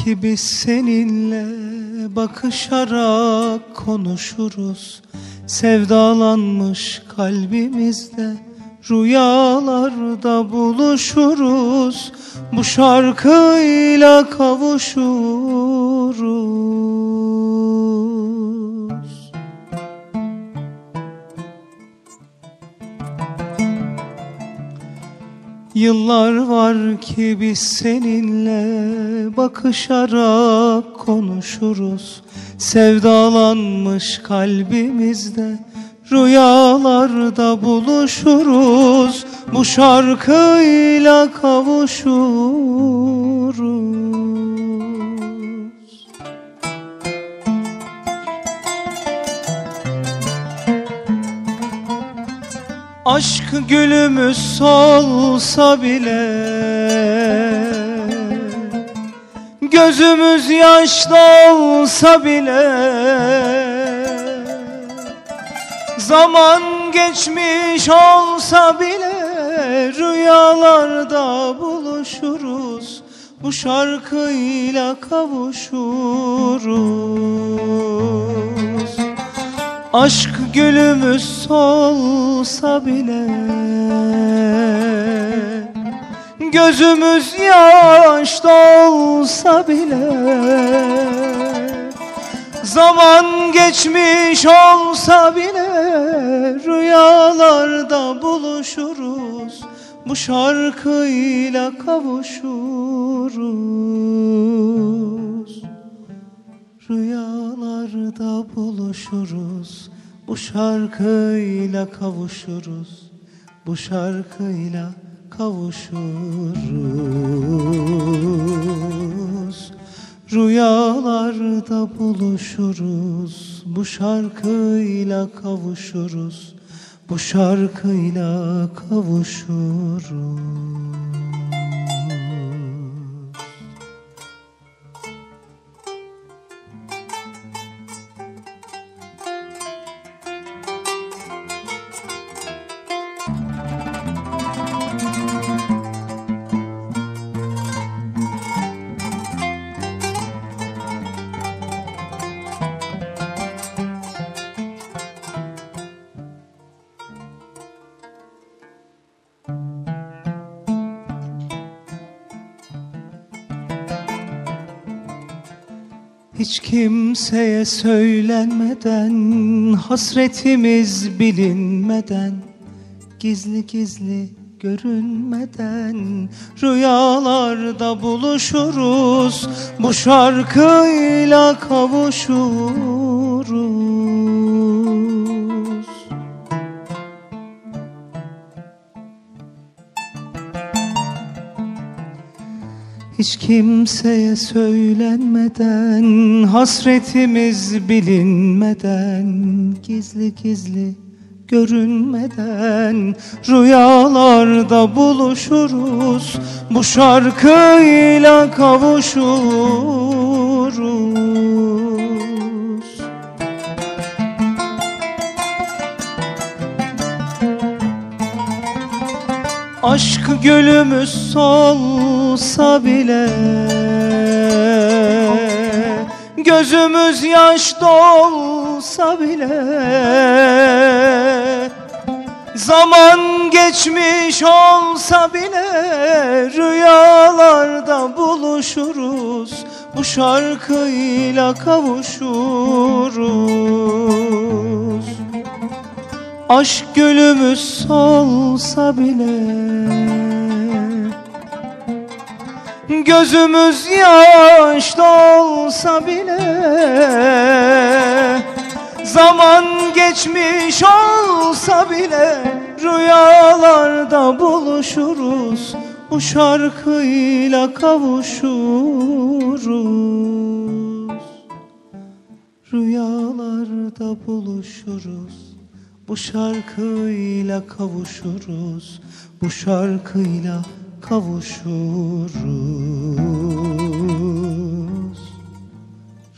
Var ki biz seninle bakışarak konuşuruz. Sevdalanmış kalbimizde rüyalarda buluşuruz. Bu şarkıyla kavuşuruz Yıllar var ki biz seninle bakışarak konuşuruz. Sevdalanmış kalbimizde rüyalarda buluşuruz. Bu şarkıyla kavuşuruz Aşk gülümüz solsa bile Gözümüz yaşlı olsa bile Zaman geçmiş olsa bile Rüyalarda buluşuruz Bu şarkıyla kavuşuruz Aşk gülümüz solsa bile Gözümüz yaşta olsa bile Zaman geçmiş olsa bile Rüyalarda buluşuruz Bu şarkıyla kavuşuruz Rüyalarda buluşuruz. Bu şarkıyla kavuşuruz. Bu şarkıyla kavuşuruz. Rüyalarda buluşuruz. Bu şarkıyla kavuşuruz. Bu şarkıyla kavuşuruz kimseye söylenmeden Hasretimiz bilinmeden Gizli gizli görünmeden Rüyalarda buluşuruz Bu şarkıyla kavuşuruz Hiç kimseye söylenmeden Hasretimiz bilinmeden Gizli gizli görünmeden Rüyalarda buluşuruz. Bu şarkıyla kavuşuruz Aşk gölümüz solsa bile Gözümüz yaş dolsa bile Zaman geçmiş olsa bile Rüyalarda buluşuruz Bu şarkıyla kavuşuruz Aşk gölümüz solsa bile Gözümüz yaş dolsa bile Zaman geçmiş olsa bile Rüyalarda buluşuruz Bu şarkıyla kavuşuruz. Rüyalarda buluşuruz Bu şarkıyla kavuşuruz Bu şarkıyla kavuşuruz.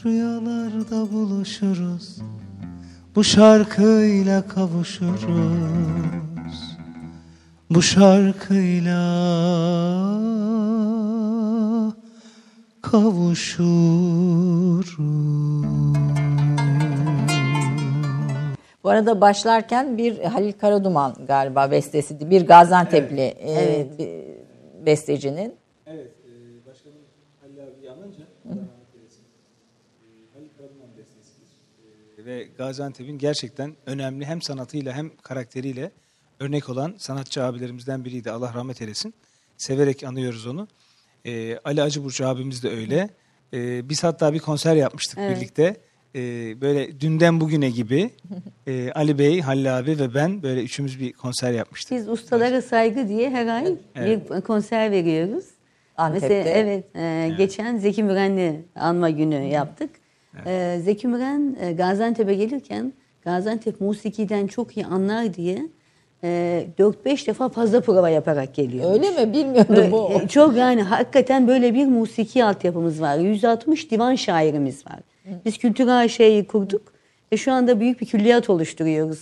Rüyalarda buluşuruz Bu şarkıyla kavuşuruz. Bu şarkıyla kavuşuruz Bu arada başlarken bir Halil Karaduman galiba bestesiydi. Bir Gaziantep'li e, bir bestecinin. Evet, e, başkanım Halil abi yanınca Allah rahmet eylesin. E, Halil Karaduman bestesidir. E, ve Gaziantep'in gerçekten önemli hem sanatıyla hem karakteriyle örnek olan sanatçı abilerimizden biriydi. Allah rahmet eylesin. Severek anıyoruz onu. E, Ali Acıburç abimiz de öyle. E, biz hatta bir konser yapmıştık birlikte. E, böyle dünden bugüne gibi e, Ali Bey, Halil abi ve ben böyle üçümüz bir konser yapmıştık. Biz ustalara saygı diye her ay Evet. bir konser veriyoruz. Antep'te. Mesela evet, e, geçen Zeki Müren'i anma günü yaptık. E, Zeki Müren e, Gaziantep'e gelirken Gaziantep musikiden çok iyi anlar diye e, 4-5 defa fazla prova yaparak geliyor. Öyle mi? Bilmiyordum bu. E, Çok yani hakikaten böyle bir musiki altyapımız var. 160 divan şairimiz var. Biz Kültür AŞ'yi kurduk ve şu anda büyük bir külliyat oluşturuyoruz.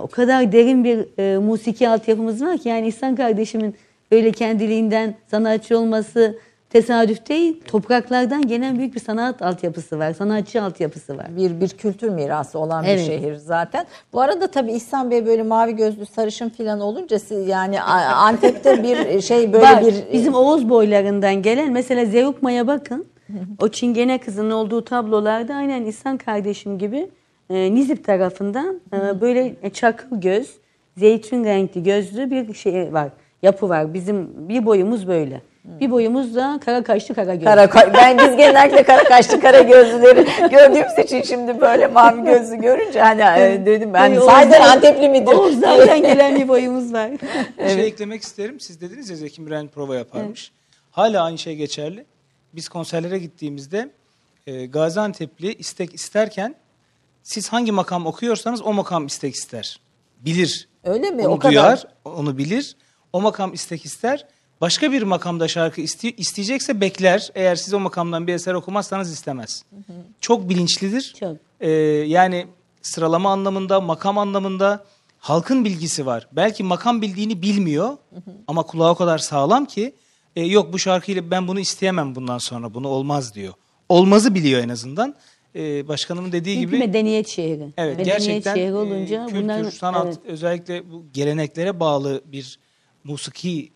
O kadar derin bir e, musiki altyapımız var ki yani İhsan kardeşimin böyle kendiliğinden sanatçı olması tesadüf değil. Topraklardan gelen büyük bir sanat altyapısı var. Sanatçı altyapısı var. bir bir kültür mirası olan bir Evet. şehir zaten. Bu arada tabii İhsan Bey böyle mavi gözlü sarışın falan olunca siz- yani Antep'te bir şey böyle Var. bir Bizim Oğuz boylarından gelen mesela Zeugma'ya bakın. O Çingene kızının olduğu tablolarda aynen İhsan kardeşim gibi e, Nizip tarafından e, böyle çakıl göz, zeytin renkli gözlü bir şey var. Yapı var. Bizim bir boyumuz böyle. Bir boyumuz da kara kaşlı kara gözlü. Kara, ben biz genellikle kara kaşlı kara gözlüleri gördüğümüz için şimdi böyle mavi gözlü görünce hani e, dedim ben zaten Oğuz'dan- Antepli midir? Oğuzlardan gelen bir boyumuz var. Bir şey eklemek isterim. Siz dediniz ya Zeki Müren prova yaparmış. Hala aynı şey geçerli. Biz konserlere gittiğimizde e, Gaziantep'li istek isterken siz hangi makam okuyorsanız o makam istek ister. Bilir. Öyle mi? Onu O kadar. duyar, onu bilir. O makam istek ister. Başka bir makamda şarkı iste- isteyecekse bekler. Eğer siz o makamdan bir eser okumazsanız istemez. Çok bilinçlidir. Çok. Ee, yani sıralama anlamında, makam anlamında halkın bilgisi var. Belki makam bildiğini bilmiyor ama kulağı o kadar sağlam ki e, yok bu şarkıyla ben bunu isteyemem bundan sonra bunu olmaz diyor. Olmazı biliyor en azından. Ee, başkanımın dediği Çünkü gibi medeniyet şehri. Evet medeniyet gerçekten şehri e, olunca kültür, bunların sanat evet. özellikle bu geleneklere bağlı bir musiki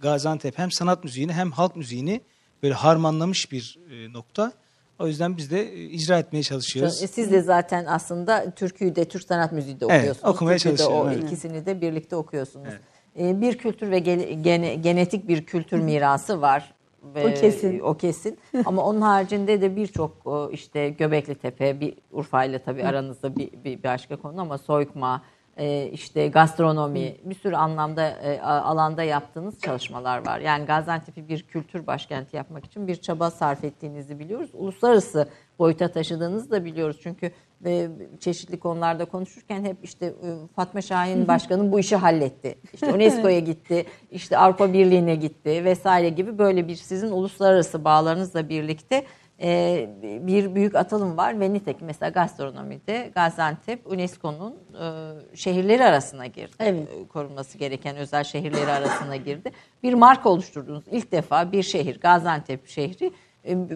Gaziantep hem sanat müziğini hem halk müziğini böyle harmanlamış bir e, nokta. O yüzden biz de e, icra etmeye çalışıyoruz. E, Siz de zaten aslında türküyü de Türk sanat müziği de Evet, okuyorsunuz. okumaya Türkü de çalışıyorum, O evet. ikisini de birlikte okuyorsunuz. E, Bir kültür ve gene- gene- genetik bir kültür mirası var. Ve- O kesin. O kesin. Ama onun haricinde de birçok o, işte Göbekli Tepe, bir Urfa ile tabii aranızda bir, bir başka konu ama soykma, e, işte gastronomi, bir sürü anlamda e, alanda yaptığınız çalışmalar var. Yani Gaziantep'i bir kültür başkenti yapmak için bir çaba sarf ettiğinizi biliyoruz. Uluslararası boyuta taşıdığınızı da biliyoruz. Çünkü e, çeşitli konularda konuşurken hep işte e, Fatma Şahin Başkanı bu işi halletti. İşte UNESCO'ya gitti, işte Avrupa Birliği'ne gitti vesaire gibi böyle bir sizin uluslararası bağlarınızla birlikte e, bir büyük atılım var ve nitekim mesela gastronomide Gaziantep UNESCO'nun e, şehirleri arasına girdi. Evet. Korunması gereken özel şehirleri arasına girdi. Bir marka oluşturdunuz. İlk defa bir şehir Gaziantep şehri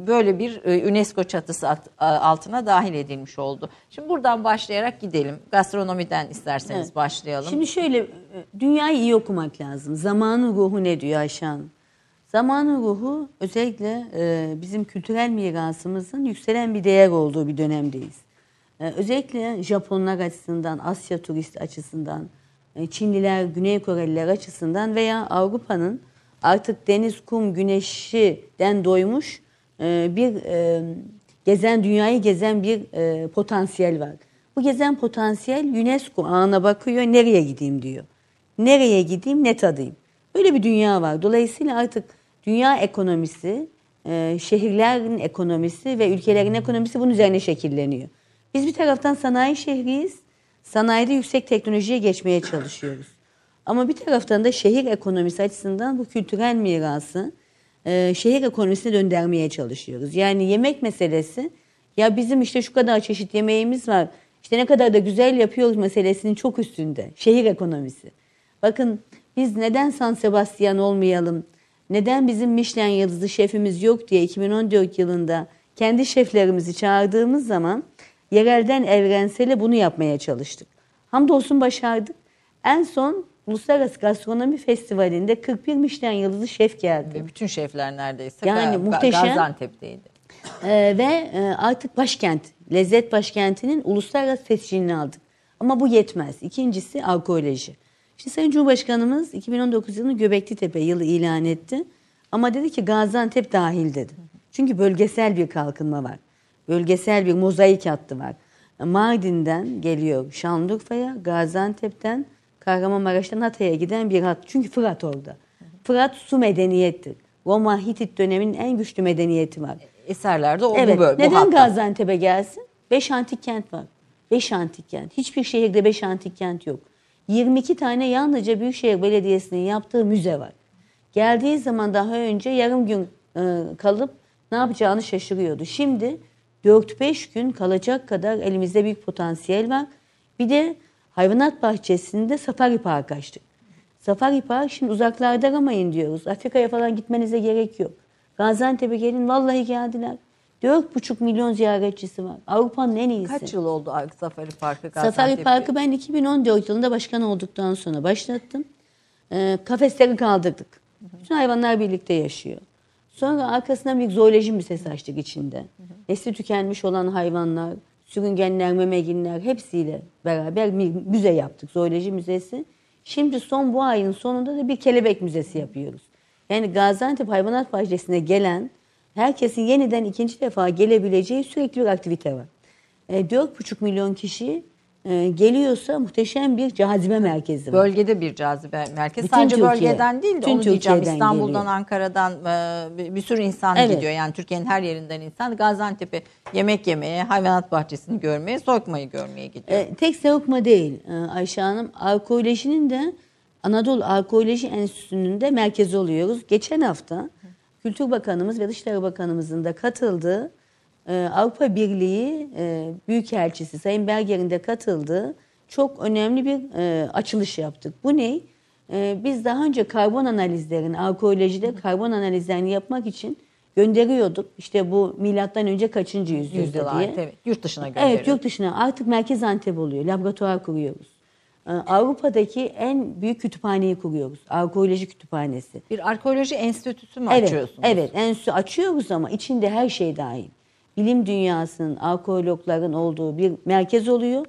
böyle bir e, UNESCO çatısı at- a- altına dahil edilmiş oldu. Şimdi buradan başlayarak gidelim. Gastronomiden isterseniz Evet. başlayalım. Şimdi şöyle e, dünyayı iyi okumak lazım. Zamanın ruhu ne diyor Ayşe Hanım? Zamanın ruhu özellikle e, bizim kültürel mirasımızın yükselen bir değer olduğu bir dönemdeyiz. E, özellikle Japonlar açısından, Asya turist açısından, e, Çinliler, Güney Koreliler açısından veya Avrupa'nın artık deniz, kum, güneşiden doymuş e, bir e, gezen dünyayı gezen bir e, potansiyel var. Bu gezen potansiyel UNESCO ağına bakıyor, nereye gideyim diyor. Nereye gideyim, ne tadayım. Böyle bir dünya var. Dolayısıyla artık dünya ekonomisi, e, şehirlerin ekonomisi ve ülkelerin ekonomisi bunun üzerine şekilleniyor. Biz bir taraftan sanayi şehriyiz. Sanayide yüksek teknolojiye geçmeye çalışıyoruz. Ama bir taraftan da şehir ekonomisi açısından bu kültürel mirası e, şehir ekonomisine döndürmeye çalışıyoruz. Yani yemek meselesi ya bizim işte şu kadar çeşit yemeğimiz var. İşte ne kadar da güzel yapıyoruz meselesinin çok üstünde. Şehir ekonomisi. Bakın biz neden San Sebastian olmayalım? Neden bizim Michelin yıldızlı şefimiz yok diye 2014 yılında kendi şeflerimizi çağırdığımız zaman yerelden evrensele bunu yapmaya çalıştık. Hamdolsun başardık. En son Uluslararası Gastronomi Festivali'nde 41 Michelin yıldızlı şef geldi. Bütün şefler neredeyse Yani muhteşem. Gaziantep'teydi. Ee, ve e, artık başkent, lezzet başkentinin uluslararası tescilini aldık. Ama bu yetmez. İkincisi arkeoloji. Şimdi Sayın Cumhurbaşkanımız 2019 yılını Göbekli Tepe yılı ilan etti. Ama dedi ki Gaziantep dahil dedi. Çünkü bölgesel bir kalkınma var. Bölgesel bir mozaik hattı var. Mardin'den geliyor Şanlıurfa'ya, Gaziantep'ten Kahramanmaraş'tan Hatay'a giden bir hat. Çünkü Fırat orada. Fırat su medeniyettir. Roma Hitit döneminin en güçlü medeniyeti var. Eserlerde o Evet. bu böyle. bu Neden hatta. Gaziantep'e gelsin? Beş antik kent var. Beş antik kent. Hiçbir şehirde beş antik kent yok. 22 tane yalnızca Büyükşehir Belediyesi'nin yaptığı müze var. Geldiği zaman daha önce yarım gün e, kalıp ne yapacağını şaşırıyordu. Şimdi 4-5 gün kalacak kadar elimizde büyük potansiyel var. Bir de hayvanat bahçesinde safari park açtık. Safari park şimdi uzaklarda aramayın diyoruz. Afrika'ya falan gitmenize gerek yok. Gaziantep'e gelin vallahi geldiler. 4,5 milyon ziyaretçisi var. Avrupa'nın en iyisi. Kaç yıl oldu Safari Parkı Safari Gaziantep'te? Parkı ben 2014 yılında başkan olduktan sonra başlattım. Ee, kafesleri kaldırdık. Bütün hayvanlar birlikte yaşıyor. Sonra arkasından bir zooloji müzesi açtık içinde. Nesli tükenmiş olan hayvanlar, sürüngenler, memeginler hepsiyle beraber bir müze yaptık. Zooloji müzesi. Şimdi son bu ayın sonunda da bir kelebek müzesi yapıyoruz. Yani Gaziantep Hayvanat Bahçesi'ne gelen herkesin yeniden ikinci defa gelebileceği sürekli bir aktivite var. E, 4,5 milyon kişi e, geliyorsa muhteşem bir cazibe merkezi var. Bölgede bir cazibe merkezi. Bütün Sadece Türkiye. bölgeden değil de onu diyeceğim. Türkiye'den İstanbul'dan, geliyor. Ankara'dan e, bir- bir sürü insan Evet. gidiyor. Yani Türkiye'nin her yerinden insan Gaziantep'e yemek yemeye, hayvanat bahçesini görmeye, soykmayı görmeye gidiyor. E, tek savukma değil e, Ayşe Hanım. Arkeolojinin de Anadolu Arkeoloji Enstitüsü'nün de merkezi oluyoruz. Geçen hafta Kültür Bakanımız ve Dışişleri Bakanımızın da katıldığı Avrupa Birliği e, Büyükelçisi Sayın Berger'in de katıldığı çok önemli bir e, açılış yaptık. Bu ne? E, biz daha önce karbon analizlerini, arkeolojide karbon analizlerini yapmak için gönderiyorduk. İşte bu milattan önce kaçıncı yüzyılda Yüzyıl diye. evet. Yurt dışına gönderiyor. Evet yurt dışına artık merkez Antep oluyor. Laboratuvar kuruyoruz. Ee, Avrupa'daki en büyük kütüphaneyi kuruyoruz. Arkeoloji kütüphanesi. Bir arkeoloji enstitüsü mü Evet, açıyorsunuz? evet enstitü açıyoruz ama içinde her şey dahil. Bilim dünyasının, arkeologların olduğu bir merkez oluyor.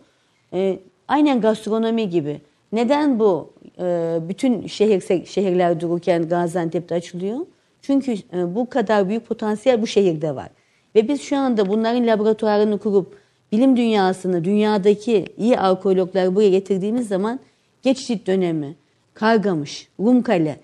Ee, aynen gastronomi gibi. Neden bu e, bütün şehir şehirler dururken Gaziantep'te açılıyor? Çünkü e, bu kadar büyük potansiyel bu şehirde var. Ve biz şu anda bunların laboratuvarını kurup bilim dünyasını, dünyadaki iyi arkeologları buraya getirdiğimiz zaman geçit dönemi, Kargamış, Rumkale,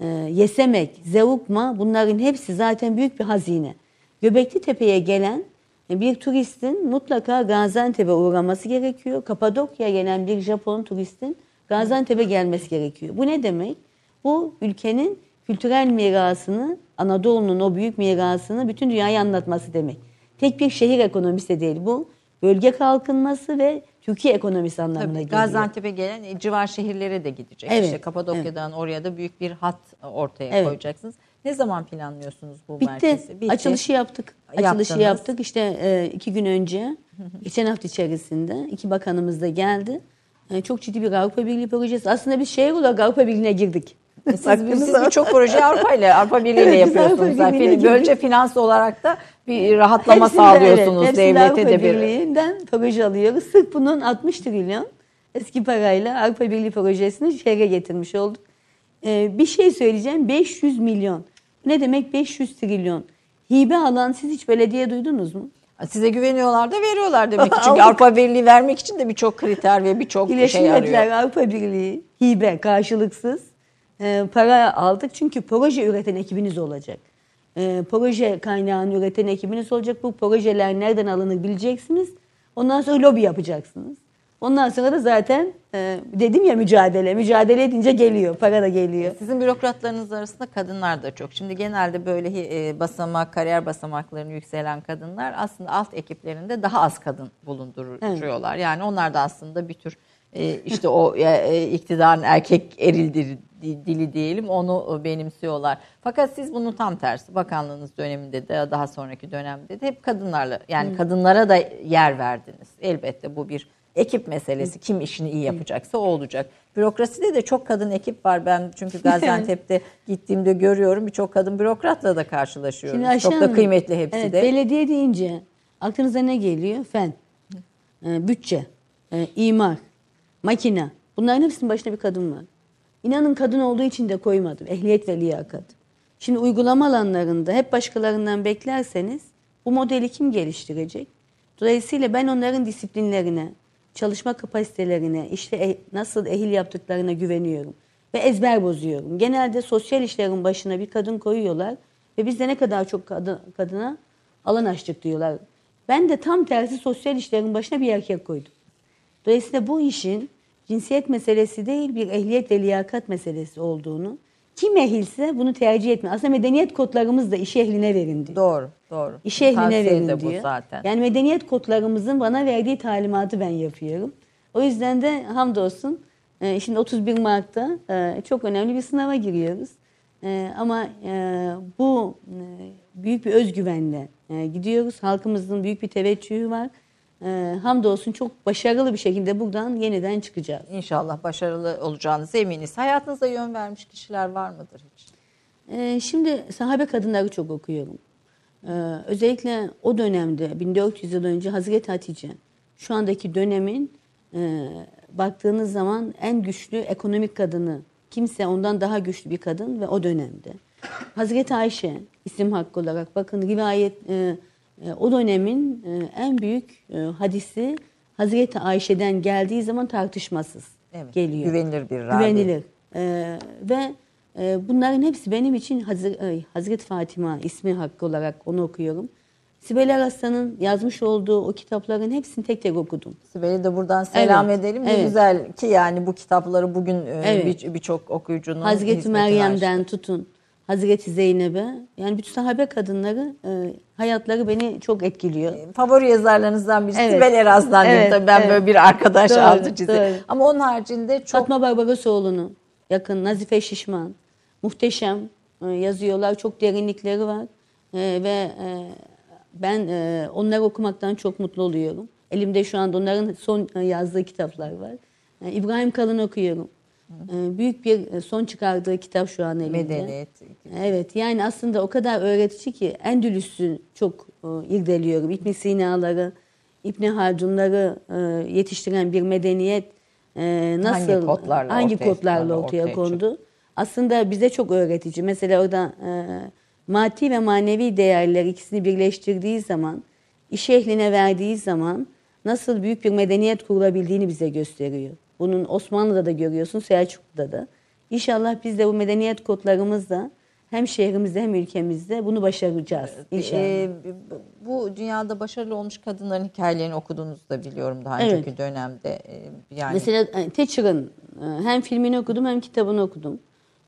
e, Yesemek, Zeugma bunların hepsi zaten büyük bir hazine. Göbekli Tepe'ye gelen bir turistin mutlaka Gaziantep'e uğraması gerekiyor. Kapadokya'ya gelen bir Japon turistin Gaziantep'e gelmesi gerekiyor. Bu ne demek? Bu ülkenin kültürel mirasını, Anadolu'nun o büyük mirasını bütün dünyaya anlatması demek. Tek bir şehir ekonomisi de değil bu. Bölge kalkınması ve Türkiye ekonomisi anlamına Tabii, geliyor. Gaziantep'e gelen e, civar şehirlere de gidecek. Evet, İşte Kapadokya'dan oraya da büyük bir hat ortaya Evet. koyacaksınız. Ne zaman planlıyorsunuz bu Bitti. merkezi? Açılışı yaptık. Açılışı Yaptınız. yaptık. İşte e, iki gün önce, geçen hafta içerisinde iki bakanımız da geldi. E, çok ciddi bir Avrupa Birliği projesi. Aslında biz şehir olarak Avrupa Birliği'ne girdik. E Siz, siz birçok proje Avrupa ile Avrupa Birliği ile yapıyorsunuz. Yani girdik. Böylece finans olarak da bir rahatlama Hepsinde sağlıyorsunuz evet, devlete Avrupa de bir. Birliği'nden proje alıyoruz. Sırf bunun 60 trilyon eski parayla Avrupa Birliği projesini şehre getirmiş olduk. E, bir şey söyleyeceğim. 500 milyon. Ne demek 500 trilyon? Hibe alan siz hiç belediye duydunuz mu? Size güveniyorlar da veriyorlar demek ki. Çünkü. Avrupa Birliği vermek için de birçok kriter ve birçok şey arıyor. Milletler Avrupa Birliği hibe karşılıksız e, para aldık. Çünkü proje üreten ekibiniz olacak. E, proje kaynağını üreten ekibiniz olacak. Bu projeler nereden alınır bileceksiniz. Ondan sonra lobi yapacaksınız. Ondan sonra da zaten e, dedim ya mücadele. Mücadele edince geliyor. Para da geliyor. Sizin bürokratlarınız arasında kadınlar da çok. Şimdi genelde böyle e, basamak, kariyer basamaklarını yükselen kadınlar aslında alt ekiplerinde daha az kadın bulunduruyorlar. Yani onlar da aslında bir tür e, işte o e, e, iktidarın erkek eril dili, diyelim onu e, benimsiyorlar. Fakat siz bunun tam tersi bakanlığınız döneminde de daha sonraki dönemde de hep kadınlarla yani kadınlara da yer verdiniz. Elbette bu bir ekip meselesi. Kim işini iyi yapacaksa o olacak. Bürokraside de çok kadın ekip var. Ben çünkü Gaziantep'te gittiğimde görüyorum birçok kadın bürokratla da karşılaşıyoruz. Şimdi çok da kıymetli hepsi evet, de. Belediye deyince aklınıza ne geliyor? Fen, e, bütçe, e, imar, makine. Bunların hepsinin başında bir kadın var. İnanın kadın olduğu için de koymadım. Ehliyet ve liyakat. Şimdi uygulama alanlarında hep başkalarından beklerseniz bu modeli kim geliştirecek? Dolayısıyla ben onların disiplinlerine, çalışma kapasitelerine, işte e- nasıl ehil yaptıklarına güveniyorum. Ve ezber bozuyorum. Genelde sosyal işlerin başına bir kadın koyuyorlar ve biz de ne kadar çok kadın, kadına alan açtık diyorlar. Ben de tam tersi sosyal işlerin başına bir erkek koydum. Dolayısıyla bu işin cinsiyet meselesi değil bir ehliyet ve liyakat meselesi olduğunu kim ehilse bunu tercih etme. Aslında medeniyet kodlarımız da iş ehline verin diyor. Doğru, doğru. İş ehline Tavsiye verin de bu diyor. zaten. Yani medeniyet kodlarımızın bana verdiği talimatı ben yapıyorum. O yüzden de hamdolsun e, şimdi 31 Mart'ta e, çok önemli bir sınava giriyoruz. E, Ama bu büyük bir özgüvenle gidiyoruz. Halkımızın büyük bir teveccühü var. E, Hamdolsun çok başarılı bir şekilde buradan yeniden çıkacağız. İnşallah başarılı olacağınıza eminiz. Hayatınıza yön vermiş kişiler var mıdır hiç? Ee, şimdi sahabe kadınları çok okuyorum. Ee, özellikle o dönemde 1400 yıl önce Hazreti Hatice şu andaki dönemin e, baktığınız zaman en güçlü ekonomik kadını kimse ondan daha güçlü bir kadın ve o dönemde. Hazreti Ayşe isim hakkı olarak bakın rivayet e, e, o dönemin e, en büyük e, hadisi Hazreti Ayşe'den geldiği zaman tartışmasız Evet, geliyor. güvenilir bir ravi. Güvenilir. E, ve e, bunların hepsi benim için Hazır, e, Hazreti Fatima ismi hakkı olarak onu okuyorum. Sibel Araslan'ın yazmış olduğu o kitapların hepsini tek tek okudum. Sibel'e de buradan selam Evet, edelim. Ne evet. güzel ki yani bu kitapları bugün e, Evet. bir- birçok okuyucunun Hazreti Meryem'den tutun Hazreti Zeynep'e yani bütün sahabe kadınları e, hayatları beni çok etkiliyor. açtı. Favori yazarlarınızdan birisi Evet. Sibel Eraz'dan. Evet, Tabii ben evet. böyle bir arkadaş Doğru, altı çizdi. doğru. Ama onun haricinde çok Fatma Barbarosoğlu'nu yakın Nazife Şişman muhteşem e, yazıyorlar. Çok derinlikleri var. E, ve e, ben e, onları okumaktan çok mutlu oluyorum. Elimde şu anda onların son e, yazdığı kitaplar var. E, İbrahim Kalın okuyorum. E, büyük bir e, son çıkardığı kitap şu an elimde. medeniyet. Evet yani aslında o kadar öğretici ki Endülüs'ü çok e, irdeliyorum. İbn Sina'ları, İbn Haldunları e, yetiştiren bir medeniyet nasıl Hangi kodlarla hangi ortaya- kodlarla ortaya, ortaya kondu? Aslında bize çok öğretici. Mesela orada maddi ve manevi değerler ikisini birleştirdiği zaman, iş ehline verdiği zaman nasıl büyük bir medeniyet kurulabildiğini bize gösteriyor. Bunun Osmanlı'da da görüyorsun, Selçuklu'da da. İnşallah biz de bu medeniyet kodlarımızla hem şehrimizde hem ülkemizde bunu başaracağız. İnşallah. Ee, bu dünyada başarılı olmuş kadınların hikayelerini okuduğunuzu da biliyorum daha Evet. önceki dönemde. Ee, Yani Mesela e, Thatcher'ın e, hem filmini okudum hem kitabını okudum.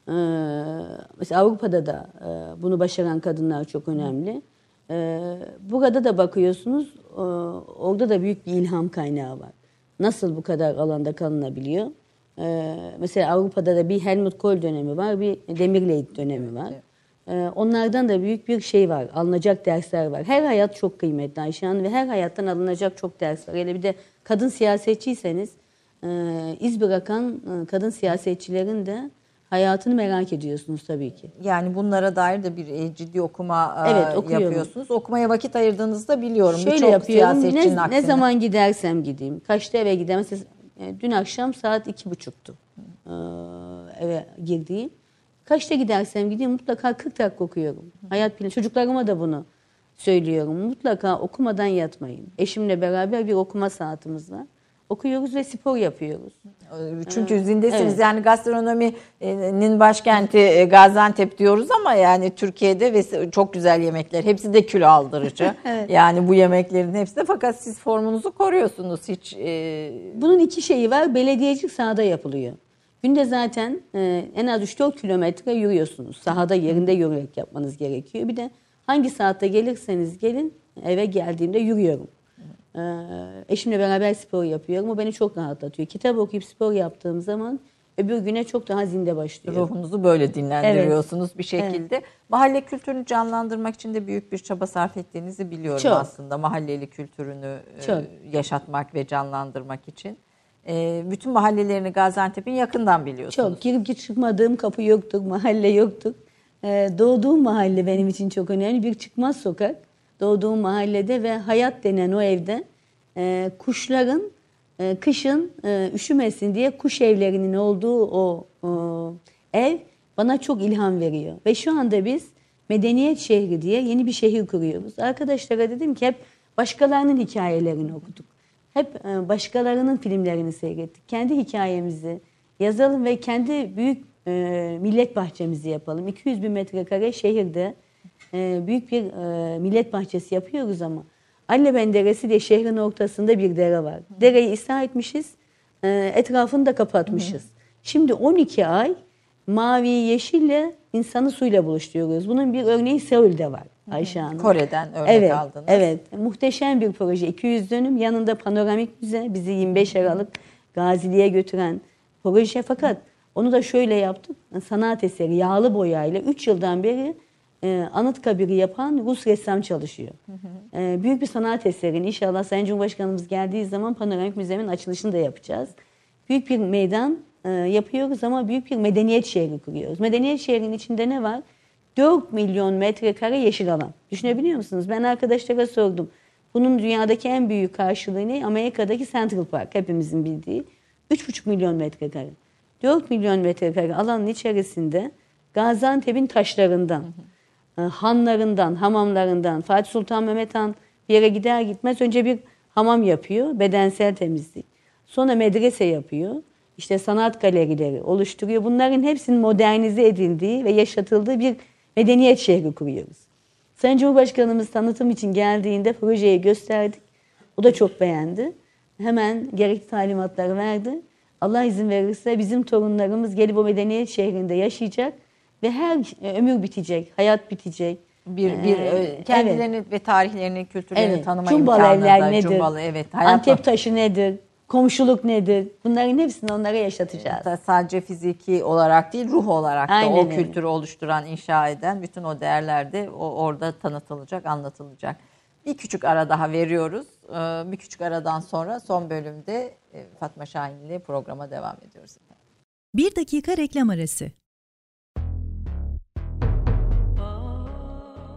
E, Mesela Avrupa'da da e, bunu başaran kadınlar çok önemli. E, Burada da bakıyorsunuz e, orada da büyük bir ilham kaynağı var. Nasıl bu kadar alanda kalınabiliyor? E, Mesela Avrupa'da da bir Helmut Kohl dönemi var, bir Demirleit dönemi var. E, Onlardan da büyük bir şey var, alınacak dersler var. Her hayat çok kıymetli Ayşe Hanım ve her hayattan alınacak çok ders var. Hele bir de kadın siyasetçiyseniz e, iz bırakan e, kadın siyasetçilerin de hayatını merak ediyorsunuz tabii ki. yani bunlara dair de bir e, ciddi okuma e, Evet, okuyorum. yapıyorsunuz. Okumaya vakit ayırdığınızda biliyorum. Şöyle yapıyorum, ne, aksine. ne zaman gidersem gideyim, kaçta eve gideyim. E, dün akşam saat iki buçuktu eve girdiğim. Kaçta gidersem gideyim mutlaka 40 dakika okuyorum. Hayat planı. Çocuklarıma da bunu söylüyorum. Mutlaka okumadan yatmayın. Eşimle beraber bir okuma saatimiz var. Okuyoruz ve spor yapıyoruz. Çünkü zindesiniz Evet. yani gastronominin başkenti e, Gaziantep diyoruz ama yani Türkiye'de ve çok güzel yemekler. Hepsi de kilo aldırıcı. Yani bu yemeklerin hepsi de fakat siz formunuzu koruyorsunuz hiç. e, Bunun iki şeyi var. Belediyecilik sahada yapılıyor. Günde zaten e, en az 3-4 kilometre yürüyorsunuz. Sahada yerinde yürüyerek yapmanız gerekiyor. Bir de hangi saatte gelirseniz gelin eve geldiğimde yürüyorum. E, eşimle beraber spor yapıyorum. O beni çok rahatlatıyor. Kitap okuyup spor yaptığım zaman öbür güne çok daha zinde başlıyorum. ruhunuzu böyle dinlendiriyorsunuz bir şekilde. Mahalle kültürünü canlandırmak için de büyük bir çaba sarf ettiğinizi biliyorum Çok. aslında. Mahalleli kültürünü e, Çok. yaşatmak ve canlandırmak için. E, bütün mahallelerini Gaziantep'in yakından biliyorsunuz. Çok girip çıkmadığım kapı yoktur, mahalle yoktur. Ee, doğduğum mahalle benim için çok önemli. Bir çıkmaz sokak. Doğduğum mahallede ve hayat denen o evde e, kuşların e, kışın e, üşümesin diye kuş evlerinin olduğu o, o ev bana çok ilham veriyor. Ve şu anda biz medeniyet şehri diye yeni bir şehir kuruyoruz. Arkadaşlara dedim ki hep başkalarının hikayelerini okuduk. Hep e, başkalarının filmlerini seyrettik. Kendi hikayemizi yazalım ve kendi büyük e, millet bahçemizi yapalım. 200 bin metrekare şehirde e, büyük bir e, millet bahçesi yapıyoruz ama Alleben Deresi diye şehrin ortasında bir dere var. Dereyi ıslah etmişiz, e, etrafını da kapatmışız. Şimdi 12 ay mavi yeşille insanı suyla buluşturuyoruz. Bunun bir örneği Seul'de var Ayşe Hanım. Kore'den örnek evet, aldınız. Evet, muhteşem bir proje. 200 dönüm yanında panoramik müze bizi 25 Aralık Gazili'ye götüren proje fakat onu da şöyle yaptık. Sanat eseri yağlı boyayla 3 yıldan beri e, Anıtkabir'i yapan Rus ressam çalışıyor. E, büyük bir sanat eserini inşallah Sayın Cumhurbaşkanımız geldiği zaman panoramik müzemin açılışını da yapacağız. Büyük bir meydan e, yapıyoruz ama büyük bir medeniyet şehri kuruyoruz. Medeniyet şehrinin içinde ne var? 4 milyon metrekare yeşil alan. Düşünebiliyor musunuz? Ben arkadaşlara sordum. Bunun dünyadaki en büyük karşılığı ne? Amerika'daki Central Park hepimizin bildiği. 3,5 milyon metrekare. 4 milyon metrekare alanın içerisinde Gaziantep'in taşlarından, e, hanlarından, hamamlarından, Fatih Sultan Mehmet Han bir yere gider gitmez önce bir hamam yapıyor, bedensel temizlik. Sonra medrese yapıyor. İşte sanat galerileri oluşturuyor. Bunların hepsinin modernize edildiği ve yaşatıldığı bir medeniyet şehri kuruyoruz. Sayın Cumhurbaşkanımız tanıtım için geldiğinde projeyi gösterdik. O da çok beğendi. Hemen gerekli talimatları verdi. Allah izin verirse bizim torunlarımız gelip o medeniyet şehrinde yaşayacak ve her ömür bitecek, hayat bitecek. bir bir Ee, e, kendilerini ve tarihlerini, kültürlerini Evet. tanıma Cumbalı imkanı evler da, nedir? Cumbalı, evet. hayat Antep taşı nedir? Komşuluk nedir? Bunların hepsini onlara yaşatacağız. Da sadece fiziki olarak değil ruh olarak da Aynen o öyle. kültürü oluşturan, inşa eden bütün o değerler de o, orada tanıtılacak, anlatılacak. Bir küçük ara daha veriyoruz. Ee, Bir küçük aradan sonra son bölümde e, Fatma Şahin ile programa devam ediyoruz. Bir dakika reklam arası.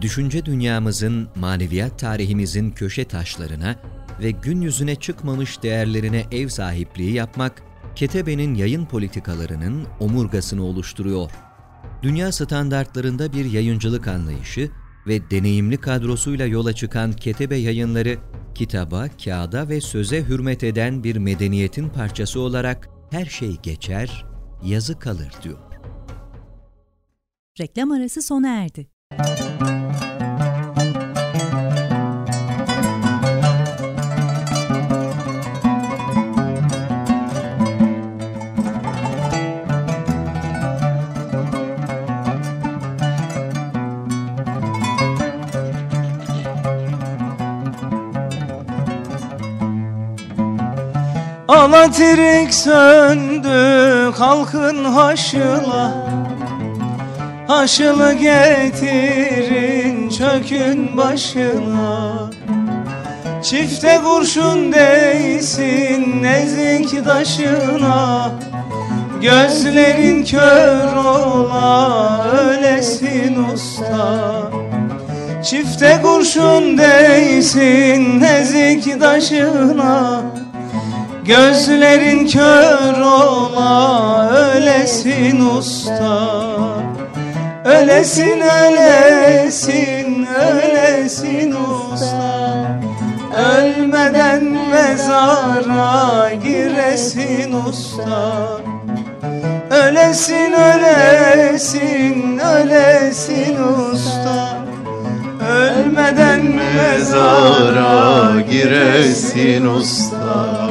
düşünce dünyamızın, maneviyat tarihimizin köşe taşlarına ve gün yüzüne çıkmamış değerlerine ev sahipliği yapmak, Ketebe'nin yayın politikalarının omurgasını oluşturuyor. Dünya standartlarında bir yayıncılık anlayışı ve deneyimli kadrosuyla yola çıkan Ketebe yayınları, kitaba, kağıda ve söze hürmet eden bir medeniyetin parçası olarak her şey geçer, yazı kalır diyor. Reklam arası sona erdi. Alatirik söndü kalkın haşıla. Haşılı getirin çökün başına. Çifte kurşun değsin nezik taşına. Gözlerin kör ola ölesin usta. Çifte kurşun değsin nezik taşına Gözlerin kör ola ölesin usta. Ölesin ölesin ölesin usta. Ölmeden mezara giresin usta. Ölesin ölesin ölesin usta. Ölmeden mezara giresin usta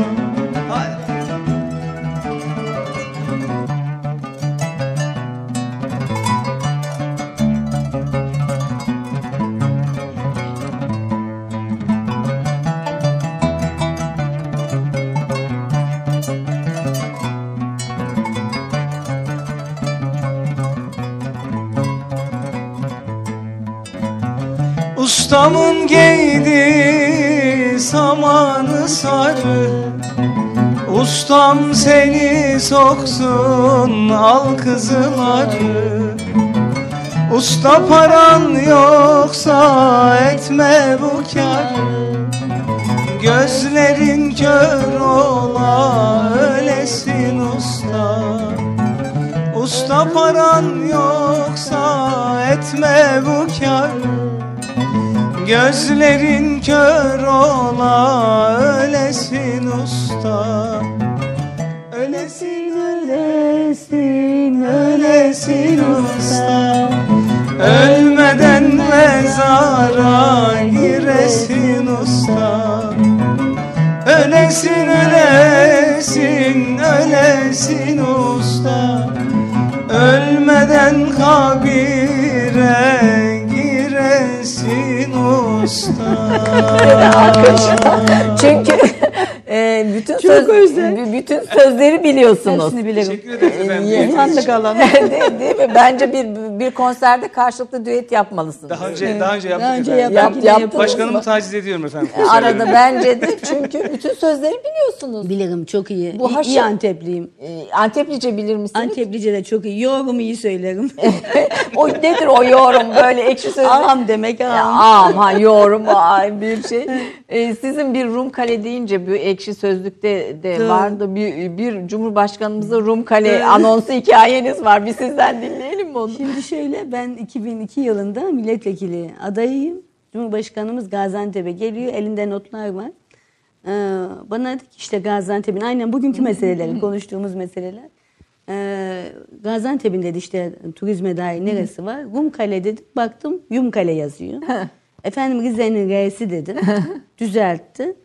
Ustam seni soksun al kızıları Usta paran yoksa etme bu karı. Gözlerin kör ola ölesin usta. Usta paran yoksa etme bu karı. Gözlerin kör ola ölesin usta Ölmeden mezara giresin usta Ölesin ölesin ölesin usta Ölmeden kabire giresin usta Alkış. Çünkü Ee, bütün Çok söz, özel. bütün sözleri biliyorsunuz. Hepsini bilirim. Teşekkür ederiz efendim. Ee, Uzmanlık alanı. değil, değil mi? Bence bir bir konserde karşılıklı düet yapmalısınız. Daha önce daha önce yaptık Daha önce efendim. yaptık. Yap- yine yaptınız. Başkanımı taciz ediyorum efendim. Arada bence de çünkü bütün sözleri biliyorsunuz. Bilirim çok iyi. Bu İyi- haşır- iyi Antepliyim. Ee, Anteplice bilir misiniz? Anteplice de çok iyi. Yorum iyi söylerim. o nedir o yorum böyle ekşi sözlük? Ağam demek ağam. Ama yorum ay bir şey. Ee, sizin bir Rum kale deyince bir ekşi sözlükte de Doğru. vardı. Bir, bir Cumhurbaşkanımıza Rum kale anonsu hikayeniz var. Bir sizden dinleyelim mi onu? Şimdi şöyle ben 2002 yılında milletvekili adayıyım. Cumhurbaşkanımız Gaziantep'e geliyor. Elinde notlar var. Ee, bana dedi ki işte Gaziantep'in aynen bugünkü meseleleri konuştuğumuz meseleler. Ee, Gaziantep'in dedi işte turizme dair neresi var? Rumkale dedim. Baktım Yumkale yazıyor. Efendim Rize'nin R'si dedim. Düzeltti.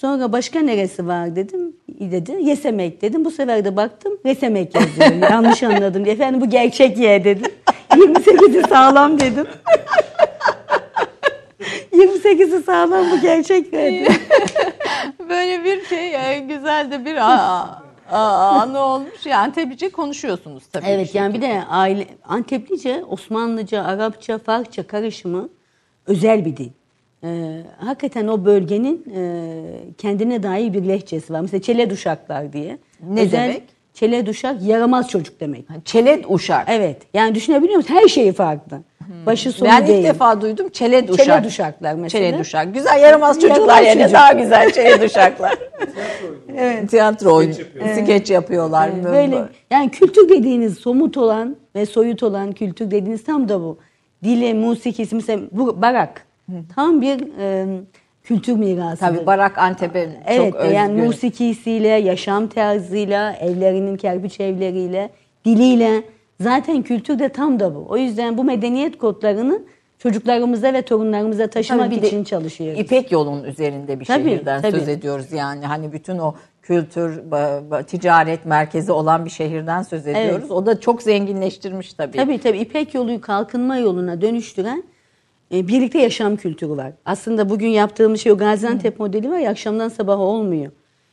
Sonra başka neresi var dedim. Dedi. Yesemek dedim. Bu sefer de baktım Resemek yazıyor. Yanlış anladım diye. Efendim bu gerçek ye dedim. 28'i sağlam dedim. 28'i sağlam bu gerçek dedim. Böyle bir şey e, güzel de bir a- a- anı olmuş. Yani Anteplice konuşuyorsunuz tabii. Evet yani bir de aile Anteplice, Osmanlıca, Arapça, Farsça karışımı özel bir dil. Ee, hakikaten o bölgenin e, kendine dair bir lehçesi var. Mesela Çeleduşaklar diye. Ne demek? Çeleduşak yaramaz çocuk demek. Çeled uşak. Evet. Yani düşünebiliyor musun? Her şeyi farklı. Başı sonu Ben değil. ilk defa duydum çeled uşak. Çeled uşaklar mesela. Çeled uşak. Güzel yaramaz çocuklar Yaramaz yerine çocuk. daha güzel çeled uşaklar. evet. Tiyatro oyunu. Skeç yapıyorlar. Evet, Böyle yani kültür dediğiniz somut olan ve soyut olan kültür dediğiniz tam da bu. Dili, musikisi mesela bu barak. Tam bir e, kültür mirası. Tabii Barak Antep'e Evet çok özgü. yani musikisiyle, yaşam tarzıyla, evlerinin kerpiç evleriyle, diliyle zaten kültür de tam da bu. O yüzden bu medeniyet kodlarını çocuklarımıza ve torunlarımıza taşımak Tabii için çalışıyoruz. İpek yolunun üzerinde bir Tabii, şehirden tabii. söz ediyoruz yani. Hani bütün o kültür, ticaret merkezi olan bir şehirden söz ediyoruz. O da çok zenginleştirmiş tabii. Tabii tabii İpek yolu kalkınma yoluna dönüştüren e, birlikte yaşam kültürü var. Aslında bugün yaptığımız şey o Gaziantep modeli var ya akşamdan sabaha olmuyor.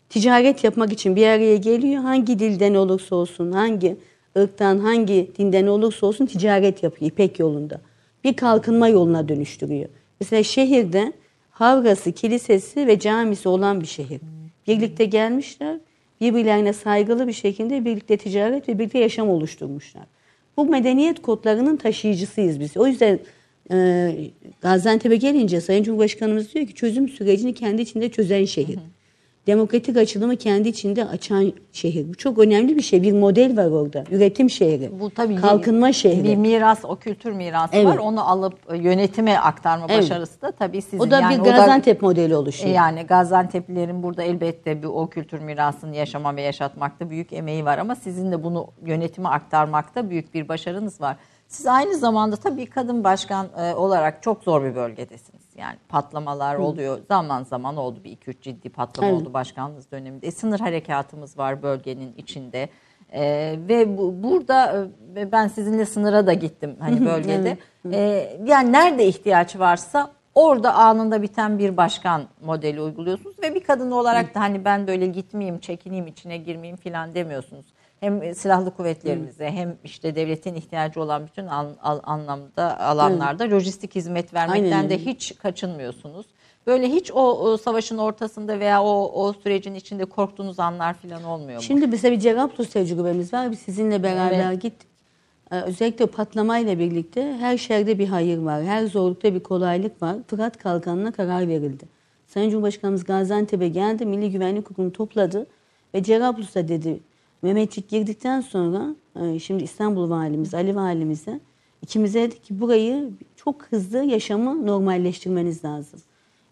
Ticaret yapmak için bir araya geliyor. Hangi dilden olursa olsun, hangi ırktan, hangi dinden olursa olsun ticaret yapıyor İpek yolunda. Bir kalkınma yoluna dönüştürüyor. Mesela şehirde havrası, kilisesi ve camisi olan bir şehir. Birlikte gelmişler, birbirlerine saygılı bir şekilde birlikte ticaret ve birlikte yaşam oluşturmuşlar. Bu medeniyet kodlarının taşıyıcısıyız biz. O yüzden e, Gaziantep'e gelince Sayın Cumhurbaşkanımız diyor ki çözüm sürecini kendi içinde çözen şehir. Demokratik açılımı kendi içinde açan şehir. Bu çok önemli bir şey. Bir model var orada. Üretim şehri. Bu tabii Kalkınma bir, şehri. Bir miras, o kültür mirası Evet. var. Onu alıp e, yönetime aktarma Evet. başarısı da tabii sizin. o da yani bir Gaziantep modeli E, oluşuyor. Yani Gaziantep'lilerin burada elbette bir o kültür mirasını yaşama ve yaşatmakta büyük emeği var ama sizin de bunu yönetime aktarmakta büyük bir başarınız var. Siz aynı zamanda tabii kadın başkan e, olarak çok zor bir bölgedesiniz. Yani patlamalar oluyor. Zaman zaman oldu bir iki üç ciddi patlama Evet. oldu başkanlığınız döneminde. E, sınır harekatımız var bölgenin içinde. E, ve bu, burada e, ben sizinle sınıra da gittim hani bölgede. E, yani nerede ihtiyaç varsa orada anında biten bir başkan modeli uyguluyorsunuz ve bir kadın olarak da hani ben böyle gitmeyeyim, çekineyim, içine girmeyeyim falan demiyorsunuz. Hem silahlı kuvvetlerimize hem işte devletin ihtiyacı olan bütün an- al- anlamda alanlarda lojistik hizmet vermekten Aynen de hiç kaçınmıyorsunuz. Böyle hiç o, o savaşın ortasında veya o, o sürecin içinde korktuğunuz anlar falan olmuyor mu? Şimdi mesela bir Cerrahpaşa tecrübemiz var. Biz sizinle beraber Evet. gittik. Ee, Özellikle patlamayla birlikte her şerde bir hayır var. Her zorlukta bir kolaylık var. Fırat Kalkanı'na karar verildi. Sayın Cumhurbaşkanımız Gaziantep'e geldi. Milli Güvenlik Kurulu'nu topladı. Ve Cerrahpaşa'da dedi Mehmetçik girdikten sonra e, şimdi İstanbul Valimiz, Ali Valimize ikimize dedi ki burayı çok hızlı yaşamı normalleştirmeniz lazım.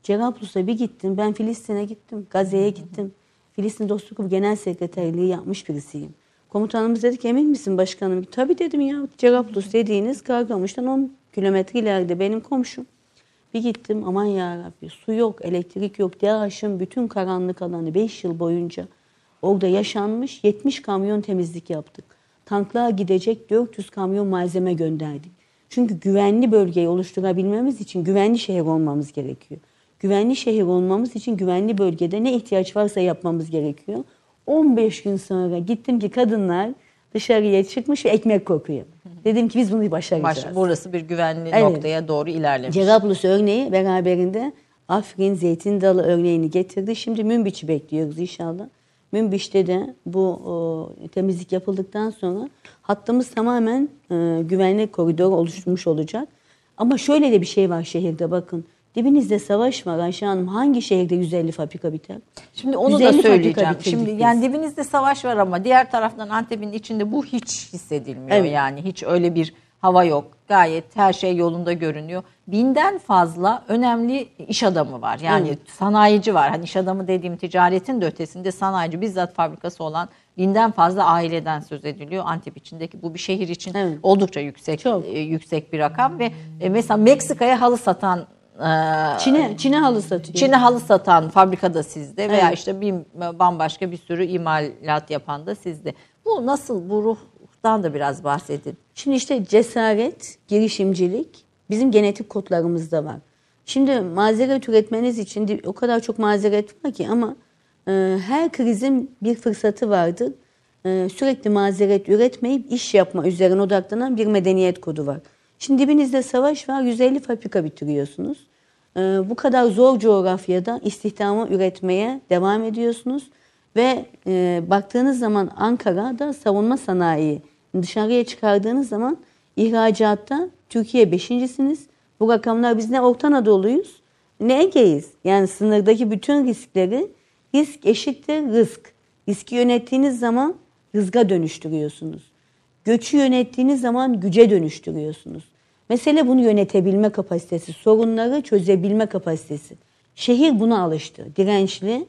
Cerrahpaşa'ya bir gittim. Ben Filistin'e gittim. Gazze'ye gittim. Filistin Dostluk Genel Sekreterliği yapmış birisiyim. Komutanımız dedi ki emin misin başkanım? Tabii dedim ya. Cerrahpaşa dediğiniz Karkamış'tan 10 kilometre ileride benim komşum. Bir gittim aman ya Rabbi su yok, elektrik yok. DAEŞ'in bütün karanlık alanı 5 yıl boyunca orada yaşanmış 70 kamyon temizlik yaptık. Tanklığa gidecek 400 kamyon malzeme gönderdik. Çünkü güvenli bölgeyi oluşturabilmemiz için güvenli şehir olmamız gerekiyor. güvenli şehir olmamız için güvenli bölgede ne ihtiyaç varsa yapmamız gerekiyor. 15 gün sonra gittim ki kadınlar dışarıya çıkmış ve ekmek kokuyor. Dedim ki biz bunu başaracağız. Baş, burası bir güvenli Evet. noktaya doğru ilerlemiş. Cerablus örneği beraberinde Afrin zeytin dalı örneğini getirdi. Şimdi Münbiç'i bekliyoruz inşallah. Münbiç'te de bu o, temizlik yapıldıktan sonra hattımız tamamen e, güvenlik koridoru oluşturmuş olacak. Ama şöyle de bir şey var şehirde bakın. Dibinizde savaş var Ayşe Hanım. Hangi şehirde 150 fabrika biter? Şimdi onu 150 da söyleyeceğim. Şimdi biz. yani dibinizde savaş var ama diğer taraftan Antep'in içinde bu hiç hissedilmiyor. Evet. Yani hiç öyle bir hava yok. Gayet her şey yolunda görünüyor. Binden fazla önemli iş adamı var. Yani Evet. sanayici var. Hani iş adamı dediğim ticaretin de ötesinde sanayici bizzat fabrikası olan binden fazla aileden söz ediliyor. Antep içindeki bu bir şehir için Evet. oldukça yüksek Çok. e, yüksek bir rakam ve e, mesela Meksika'ya halı satan e, Çin'e, Çin'e halı satıyor. Çin'e halı satan fabrika da sizde veya Evet. işte bir bambaşka bir sürü imalat yapan da sizde. Bu nasıl bu ruhtan da biraz bahsedin. Şimdi işte cesaret, girişimcilik bizim genetik kodlarımızda var. Şimdi mazeret üretmeniz için o kadar çok mazeret var ki ama e, her krizin bir fırsatı vardır. E, sürekli mazeret üretmeyip iş yapma üzerine odaklanan bir medeniyet kodu var. Şimdi dibinizde savaş var, 150 fabrika bitiriyorsunuz. E, bu kadar zor coğrafyada istihdamı üretmeye devam ediyorsunuz. Ve e, baktığınız zaman Ankara'da savunma sanayi dışarıya çıkardığınız zaman ihracatta Türkiye beşincisiniz. Bu rakamlar biz ne Orta Anadolu'yuz ne Ege'yiz. Yani sınırdaki bütün riskleri risk eşittir rızk. Riski yönettiğiniz zaman rızga dönüştürüyorsunuz. Göçü yönettiğiniz zaman güce dönüştürüyorsunuz. Mesele bunu yönetebilme kapasitesi, sorunları çözebilme kapasitesi. Şehir buna alıştı. Dirençli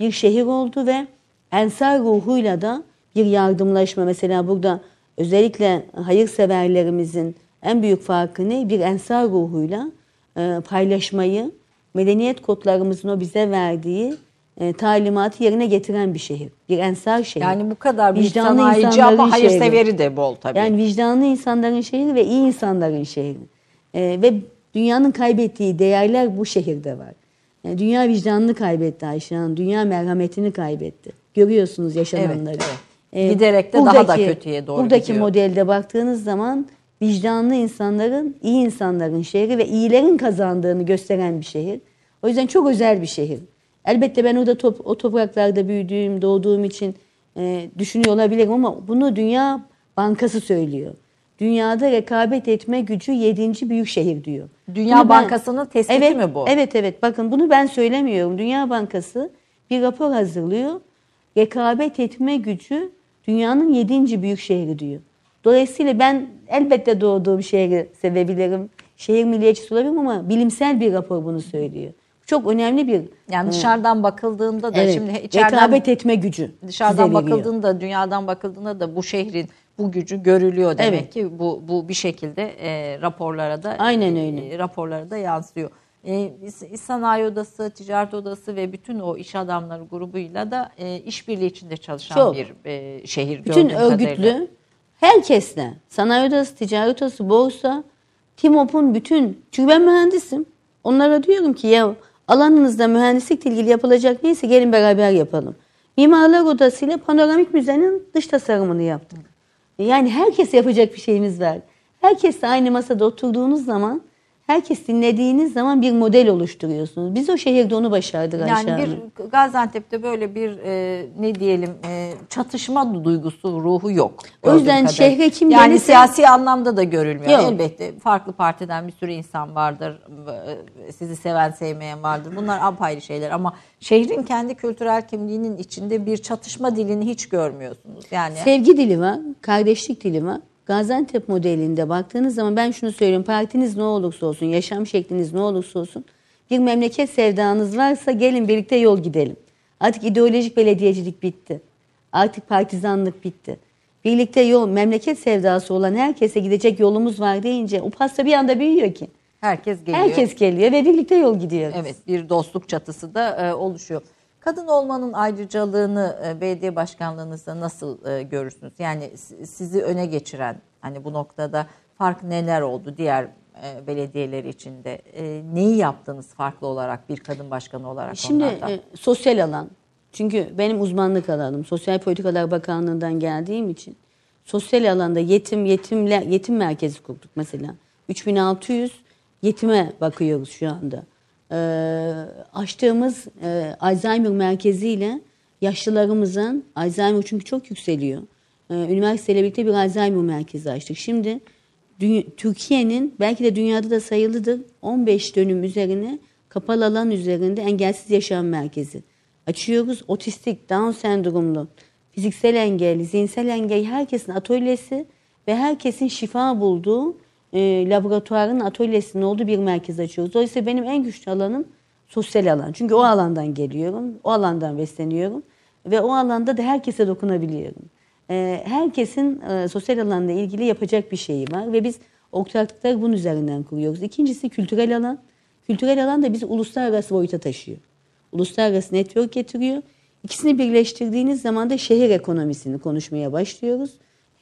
bir şehir oldu ve ensar ruhuyla da bir yardımlaşma. Mesela burada özellikle hayırseverlerimizin en büyük farkı ne? Bir ensar ruhuyla e, paylaşmayı, medeniyet kodlarımızın o bize verdiği e, talimatı yerine getiren bir şehir. Bir ensar şehir. Yani bu kadar Vicdanlı sanayici ama şehri. hayırseveri de bol tabii. Yani vicdanlı insanların şehri ve iyi insanların şehri. Ee, ve dünyanın kaybettiği değerler bu şehirde var. Yani dünya vicdanını kaybetti Ayşe Hanım. Dünya merhametini kaybetti. Görüyorsunuz yaşananları. Evet, evet. Giderek de daha da kötüye doğru Buradaki gidiyor. modelde baktığınız zaman vicdanlı insanların, iyi insanların şehri ve iyilerin kazandığını gösteren bir şehir. O yüzden çok özel bir şehir. Elbette ben orada top, o topraklarda büyüdüğüm, doğduğum için e, düşünüyor olabilirim ama bunu Dünya Bankası söylüyor. Dünyada rekabet etme gücü yedinci büyük şehir diyor. Dünya Bunu ben- Bankası'nın tespiti evet, mi bu? Evet evet bakın bunu ben söylemiyorum. Dünya Bankası bir rapor hazırlıyor. Rekabet etme gücü dünyanın yedinci büyük şehri diyor. Dolayısıyla ben elbette doğduğum şehri sevebilirim. Şehir milliyetçisi olabilirim ama bilimsel bir rapor bunu söylüyor. Çok önemli bir Yani dışarıdan bakıldığında da evet, şimdi içeriden rekabet etme gücü. dışarıdan bakıldığında dünyadan bakıldığında da bu şehrin bu gücü görülüyor demek Evet. ki bu bu bir şekilde e, raporlara da Aynen öyle. e, raporlara da yansıyor. E, Sanayi Odası, Ticaret Odası ve bütün o iş adamları grubuyla da e, işbirliği içinde çalışan Çok. bir e, şehir Bütün kadarıyla. örgütlü herkesle sanayi odası, ticaret odası, borsa, TİMOP'un bütün çünkü ben mühendisim. Onlara diyorum ki ya alanınızda mühendislikle ilgili yapılacak neyse gelin beraber yapalım. Mimarlar Odası ile panoramik müzenin dış tasarımını yaptık. Yani herkes yapacak bir şeyimiz var. Herkesle aynı masada oturduğunuz zaman, herkes dinlediğiniz zaman bir model oluşturuyorsunuz. Biz o şehirde onu başardık Ayşe Yani bir Gaziantep'te böyle bir e, ne diyelim e, çatışma duygusu ruhu yok. O yüzden kadarıyla. şehre kim yani gelirse- siyasi anlamda da görülmüyor. Yok. Elbette farklı partiden bir sürü insan vardır. e, Sizi seven sevmeyen vardır. Bunlar apayrı şeyler ama şehrin kendi kültürel kimliğinin içinde bir çatışma dilini hiç görmüyorsunuz. Yani Sevgi dili var, kardeşlik dili var. Gaziantep modelinde baktığınız zaman ben şunu söylüyorum. Partiniz ne olursa olsun, yaşam şekliniz ne olursa olsun bir memleket sevdanız varsa gelin birlikte yol gidelim. Artık ideolojik belediyecilik bitti. Artık partizanlık bitti. Birlikte yol, memleket sevdası olan herkese gidecek yolumuz var deyince o pasta bir anda büyüyor ki. herkes geliyor. Herkes geliyor ve birlikte yol gidiyoruz. Evet bir dostluk çatısı da e, oluşuyor. Kadın olmanın ayrıcalığını e, belediye başkanlığınızda nasıl e, görürsünüz? Yani si- sizi öne geçiren hani bu noktada fark neler oldu diğer e, belediyeleri içinde. Neyi yaptınız farklı olarak bir kadın başkanı olarak Şimdi e, sosyal alan. Çünkü benim uzmanlık alanım Sosyal Politikalar Bakanlığı'ndan geldiğim için sosyal alanda yetim yetimle yetim merkezi kurduk mesela. 3600 yetime bakıyoruz şu anda. Ee, açtığımız e, Alzheimer merkeziyle yaşlılarımızın Alzheimer çünkü çok yükseliyor. Ee, üniversiteyle birlikte bir Alzheimer merkezi açtık. Şimdi Türkiye'nin belki de dünyada da sayılıdır 15 dönüm üzerine kapalı alan üzerinde engelsiz yaşam merkezi açıyoruz. Otistik, Down sendromlu, fiziksel engelli, zihinsel engelli herkesin atölyesi ve herkesin şifa bulduğu e, laboratuvarın atölyesinin olduğu bir merkez açıyoruz. Dolayısıyla benim en güçlü alanım sosyal alan. Çünkü o alandan geliyorum, o alandan besleniyorum ve o alanda da herkese dokunabiliyorum. E, herkesin e, sosyal alanla ilgili yapacak bir şeyi var ve biz ortaklıkları bunun üzerinden kuruyoruz. İkincisi kültürel alan. Kültürel alan da bizi uluslararası boyuta taşıyor. Uluslararası network getiriyor. İkisini birleştirdiğiniz zaman da şehir ekonomisini konuşmaya başlıyoruz.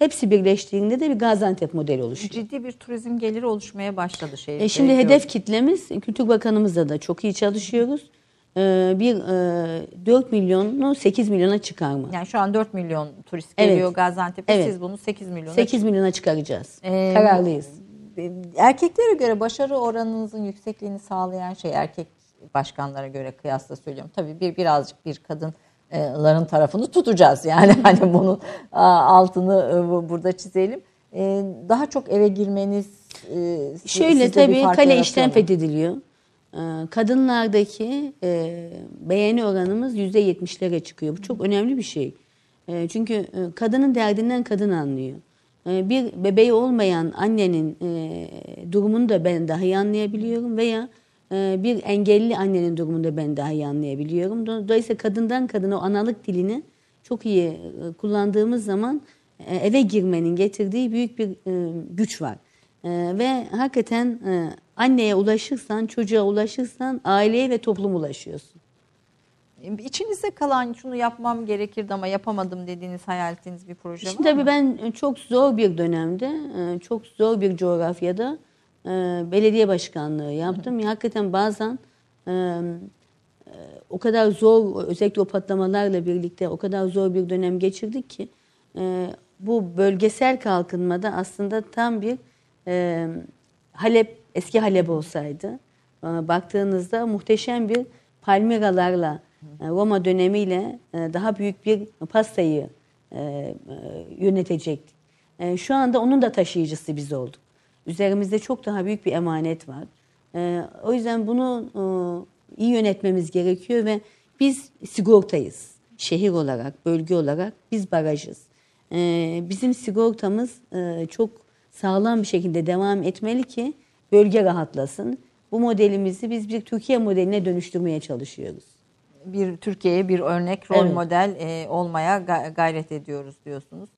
Hepsi birleştiğinde de bir Gaziantep modeli oluşuyor. Ciddi bir turizm geliri oluşmaya başladı şehir. E şimdi hedef kitlemiz Kültür Bakanımızla da çok iyi çalışıyoruz. E, bir e, 4 milyonu 8 milyona çıkarma. Yani şu an 4 milyon turist Evet. geliyor Gaziantep'e. Evet. Siz bunu 8 milyona 8 milyona çıkaracağız. Ee, Kararlıyız. Erkeklere göre başarı oranınızın yüksekliğini sağlayan şey erkek başkanlara göre kıyasla söylüyorum. Tabii bir birazcık bir kadınların tarafını tutacağız yani hani bunun altını e, bu- burada çizelim. Ee, Daha çok eve girmeniz e, Şöyle tabii kale işten fethediliyor. Kadınlardaki e, beğeni oranımız yüzde yetmişlere çıkıyor. Bu çok önemli bir şey. E, çünkü e, kadının derdinden kadın anlıyor. E, bir bebeği olmayan annenin e, durumunu da ben daha iyi anlayabiliyorum veya e, bir engelli annenin durumunu da ben daha iyi anlayabiliyorum. Do- Dolayısıyla kadından kadına o analık dilini çok iyi e, kullandığımız zaman e, eve girmenin getirdiği büyük bir e, güç var. Ve hakikaten anneye ulaşırsan, çocuğa ulaşırsan aileye ve topluma ulaşıyorsun. İçinizde kalan şunu yapmam gerekirdi ama yapamadım dediğiniz hayal ettiğiniz bir proje Şimdi var tabii mı? ben çok zor bir dönemde, çok zor bir coğrafyada e, belediye başkanlığı yaptım. Ya, Hakikaten bazen e, e, o kadar zor, özellikle o patlamalarla birlikte o kadar zor bir dönem geçirdik ki e, bu bölgesel kalkınmada aslında tam bir e, Halep, eski Halep olsaydı e, baktığınızda muhteşem bir palmiralarla e, Roma dönemiyle e, daha büyük bir pastayı e, e, yönetecektik. E, şu anda onun da taşıyıcısı biz olduk. Üzerimizde çok daha büyük bir emanet var. E, o yüzden bunu e, iyi yönetmemiz gerekiyor ve biz sigortayız. Şehir olarak, bölge olarak biz barajız. E, bizim sigortamız e, çok sağlam bir şekilde devam etmeli ki bölge rahatlasın. Bu modelimizi biz bir Türkiye modeline dönüştürmeye çalışıyoruz. bir Türkiye'ye bir örnek rol Evet. model e, olmaya ga- gayret ediyoruz diyorsunuz.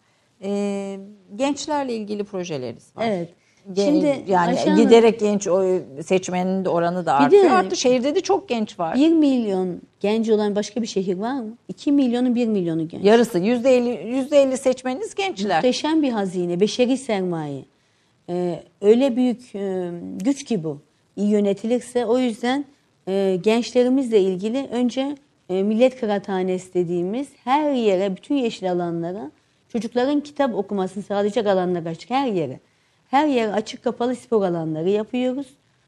E, gençlerle ilgili projeleriniz var. Evet. Ge- Şimdi yani Ayşe Hanım- giderek genç o seçmenin de oranı da Bir artıyor. de- Artı şehirde de çok genç var. 1 milyon genci olan başka bir şehir var mı? 2 milyonun 1 milyonu genç. Yarısı yüzde elli, yüzde elli seçmeniniz gençler. Muhteşem bir hazine, beşeri sermaye. Ee, öyle büyük e, güç ki bu. İyi yönetilirse o yüzden e, gençlerimizle ilgili önce e, millet kıraathanesi dediğimiz her yere, bütün yeşil alanlara çocukların kitap okumasını sağlayacak alanlar açık her yere. Her yere açık kapalı spor alanları yapıyoruz.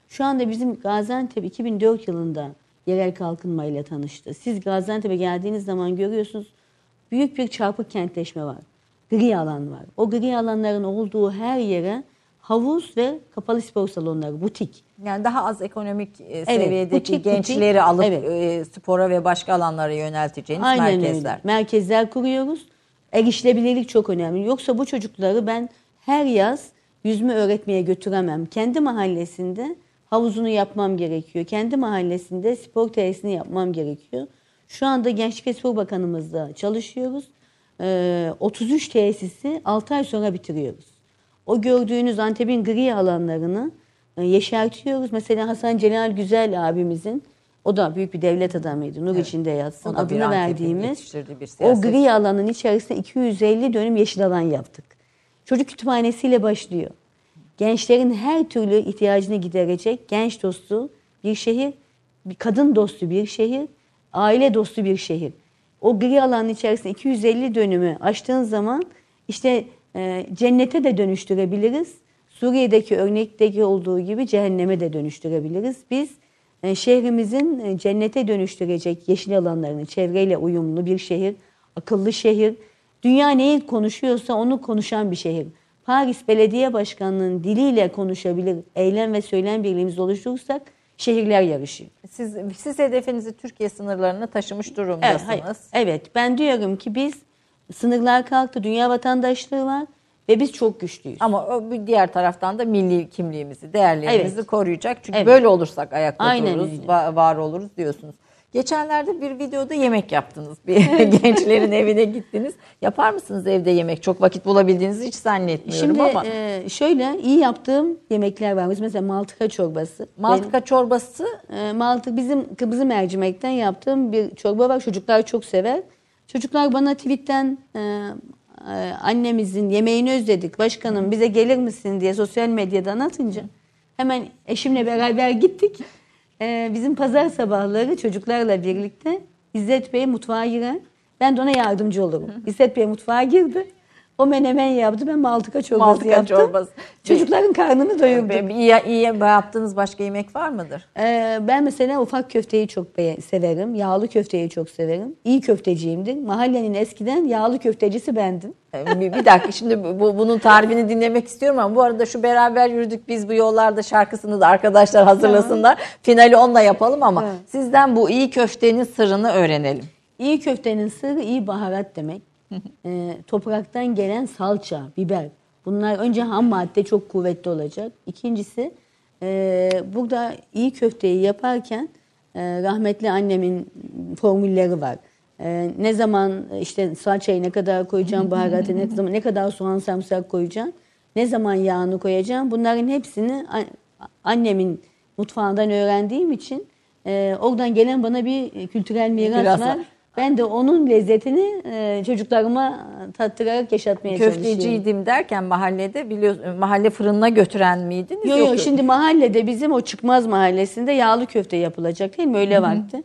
Şu anda bizim Gaziantep 2004 yılında yerel kalkınmayla tanıştı. Siz Gaziantep'e geldiğiniz zaman görüyorsunuz büyük bir çarpık kentleşme var. Gri alan var. O gri alanların olduğu her yere havuz ve kapalı spor salonları, butik. Yani daha az ekonomik e, seviyedeki butik, gençleri butik. alıp Evet. e, spora ve başka alanlara yönelteceğiniz Aynen merkezler. öyle. Merkezler kuruyoruz. Erişilebilirlik çok önemli. Yoksa bu çocukları ben her yaz yüzme öğretmeye götüremem. Kendi mahallesinde havuzunu yapmam gerekiyor. Kendi mahallesinde spor tesisini yapmam gerekiyor. Şu anda Gençlik ve Spor Bakanımızla çalışıyoruz. Ee, 33 tesisi 6 ay sonra bitiriyoruz. O gördüğünüz Antep'in gri alanlarını e, yeşertiyoruz. Mesela Hasan Celal Güzel abimizin o da büyük bir devlet adamıydı. Nur içinde yatsın. Adını verdiğimiz o gri alanın içerisinde 250 dönüm yeşil alan yaptık. Çocuk kütüphanesiyle başlıyor. gençlerin her türlü ihtiyacını giderecek genç dostu bir şehir, bir kadın dostu bir şehir, aile dostu bir şehir. O gri alanın içerisinde 250 dönümü açtığın zaman işte e, cennete de dönüştürebiliriz. Suriye'deki örnekteki olduğu gibi cehenneme de dönüştürebiliriz. Biz e, şehrimizin e, cennete dönüştürecek yeşil alanlarını, çevreyle uyumlu bir şehir, akıllı şehir, dünya neyi konuşuyorsa onu konuşan bir şehir. Paris Belediye Başkanlığı'nın diliyle konuşabilir, eylem ve söylem birliğimizi oluşturursak şehirler yarışıyor. Siz, siz hedefinizi Türkiye sınırlarına taşımış Evet, durumdasınız. hayır. evet, ben diyorum ki biz sınırlar kalktı, dünya vatandaşlığı var ve biz çok güçlüyüz. Ama diğer taraftan da milli kimliğimizi, değerlerimizi Evet. koruyacak. Çünkü Evet. böyle olursak ayakta Aynen dururuz, öyle. va- var oluruz diyorsunuz. Geçenlerde bir videoda yemek yaptınız. Bir gençlerin evine gittiniz. Yapar mısınız evde yemek? Çok vakit bulabildiğinizi hiç zannetmiyorum Şimdi ama. e, şöyle iyi yaptığım yemekler var. Mesela maltıka çorbası. Maltıka çorbası Benim, e, maltık bizim kırmızı mercimekten yaptığım bir çorba var. Çocuklar çok sever. Çocuklar bana tweetten e, e, annemizin yemeğini özledik. Başkanım bize gelir misin diye sosyal medyadan atınca hemen eşimle beraber gittik. E, bizim pazar sabahları çocuklarla birlikte İzzet Bey mutfağa girer. Ben de ona yardımcı olurum. İzzet Bey mutfağa girdi. O menemen yaptı. Ben maltıka çorbası Maltıka yaptım. çorbası. Çocukların karnını doyurdum. İyi, iyi yaptığınız başka yemek var mıdır? Ee, ben mesela ufak köfteyi çok severim. Yağlı köfteyi çok severim. İyi köfteciyimdir. Mahallenin eskiden yağlı köftecisi bendim. Ee, bir, bir dakika şimdi bu, bunun tarifini dinlemek istiyorum ama bu arada şu beraber yürüdük biz bu yollarda şarkısını da arkadaşlar hazırlasınlar. Finali onunla yapalım ama Evet. sizden bu iyi köftenin sırrını öğrenelim. İyi köftenin sırrı iyi baharat demek. Ee, topraktan gelen salça, biber. Bunlar önce ham madde çok kuvvetli olacak. İkincisi e, burada iyi köfteyi yaparken e, rahmetli annemin formülleri var. E, ne zaman işte salçayı ne kadar koyacağım, baharatı ne zaman ne kadar soğan sarımsak koyacağım, ne zaman yağını koyacağım. Bunların hepsini annemin mutfağından öğrendiğim için e, oradan gelen bana bir kültürel miras Miras var. var. Ben de onun lezzetini e, çocuklarıma tattırarak yaşatmaya çalışıyorum. Köfteciydim derken mahallede biliyorsun mahalle fırınına götüren miydiniz? Yok yok şimdi mahallede bizim o çıkmaz mahallesinde yağlı köfte yapılacak değil mi? Öyle vakti.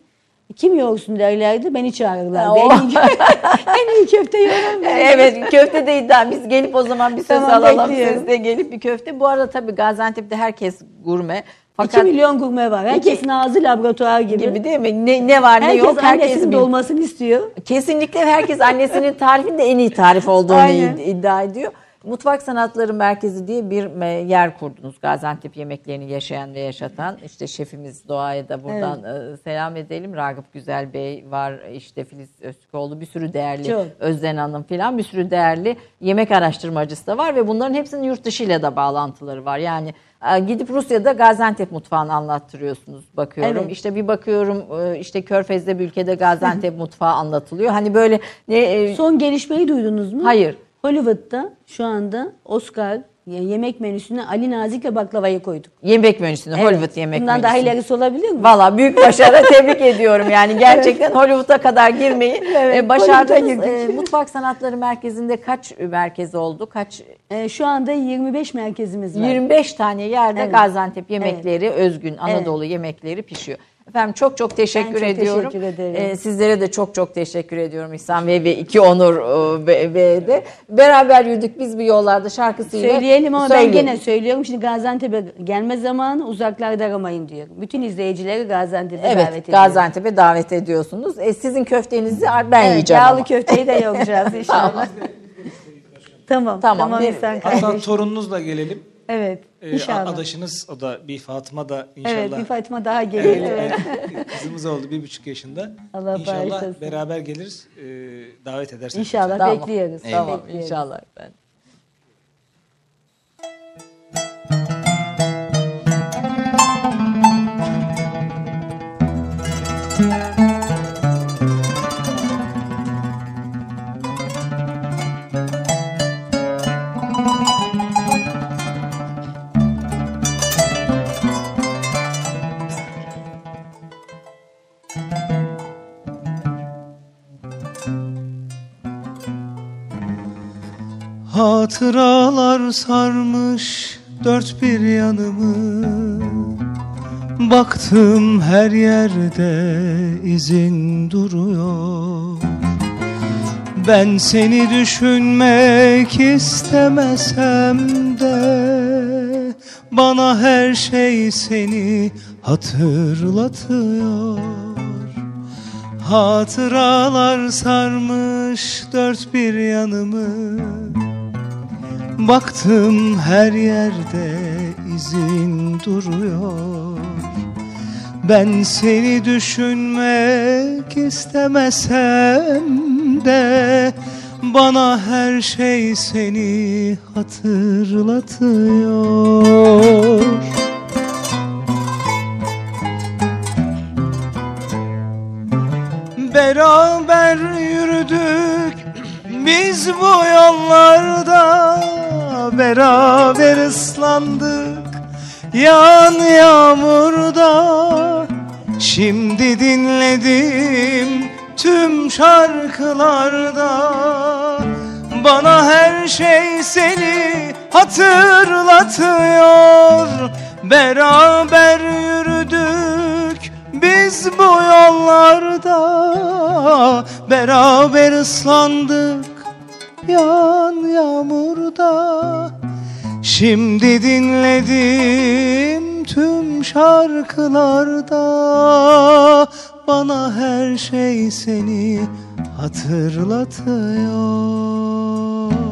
Kim yoğursun derlerdi beni çağırırlardı. Ha, o- En iyi, en iyi köfte ben. evet köfte de iddia. Biz gelip o zaman bir söz Tamam, alalım. bekliyorum. Siz de gelip bir köfte. Bu arada tabii Gaziantep'te herkes gurme. 2 Fakat milyon gurme var. Herkesin ağzı laboratuvar gibi. gibi değil mi? Ne, ne var ne Herkes yok herkes annesinin bil- dolmasını istiyor. Kesinlikle herkes annesinin tarifini de en iyi tarif olduğunu iddia ediyor. Mutfak Sanatları Merkezi diye bir e, yer kurdunuz. Gaziantep yemeklerini yaşayan ve yaşatan. İşte şefimiz Doğa'ya da buradan e, selam edelim. Ragıp Güzel Bey var. işte Filiz Öztürkoğlu bir sürü değerli. Çok. Özden Hanım filan bir sürü değerli yemek araştırmacısı da var ve bunların hepsinin yurt dışı ile de bağlantıları var. Yani e, gidip Rusya'da Gaziantep mutfağını anlattırıyorsunuz bakıyorum. Evet. İşte bir bakıyorum işte Körfez'de bir ülkede Gaziantep mutfağı anlatılıyor. Hani böyle ne Son gelişmeyi duydunuz mu? hayır. Hollywood'da şu anda Oscar yemek menüsüne Ali Nazik'le baklavayı koyduk. Yemek menüsünü, Evet. Hollywood yemek Bundan daha menüsünü. ilerisi olabilir mi? Valla büyük başarı tebrik ediyorum yani gerçekten Hollywood'a kadar girmeyi Evet, e, başardınız. E, girdik. Mutfak Sanatları Merkezi'nde kaç merkez oldu? Kaç Ee, şu anda 25 merkezimiz var. 25 tane yerde Evet. Gaziantep yemekleri, özgün Anadolu yemekleri pişiyor. Efendim çok çok teşekkür Ben çok ediyorum. teşekkür ederim. Ee, sizlere de çok çok teşekkür ediyorum İhsan Bey ve iki Onur Bey- Bey'e de. Beraber yürüdük biz bu yollarda şarkısıyla. Söyleyelim ama Söyleyin. ben gene söylüyorum. Şimdi Gaziantep'e gelme zamanı uzaklarda aramayın diyorum. Bütün izleyicileri Gaziantep'e davet Evet ediyorum. Gaziantep'e davet ediyorsunuz. E, sizin köftenizi ben Evet, yiyeceğim yağlı ama. köfteyi de yapacağız inşallah. tamam. Tamam, Tamam. bir- İhsan Hatta torununuzla gelelim. Evet. Ee, inşallah. Adaşınız o da bir Fatıma da inşallah. evet bir Fatıma daha gelir. Evet. Kızımız oldu bir buçuk yaşında. Allah İnşallah bağışlasın. beraber geliriz. Ee, davet ederseniz. İnşallah Tamam. bekliyoruz. Tamam Bekliyoruz. inşallah. Ben. Hatıralar sarmış dört bir yanımı. Baktım her yerde izin duruyor. Ben seni düşünmek istemesem de Bana her şey seni hatırlatıyor. Hatıralar sarmış dört bir yanımı Baktım her yerde izin duruyor. Ben seni düşünmek istemesem de Bana her şey seni hatırlatıyor. Beraber yürüdük biz bu yollarda Beraber ıslandık. Yan yağmurda Şimdi dinledim tüm şarkılarda. Bana her şey seni hatırlatıyor. Beraber yürüdük biz bu yollarda. Beraber ıslandık yan yağmurda. Şimdi dinledim tüm şarkılarda. Bana her şey seni hatırlatıyor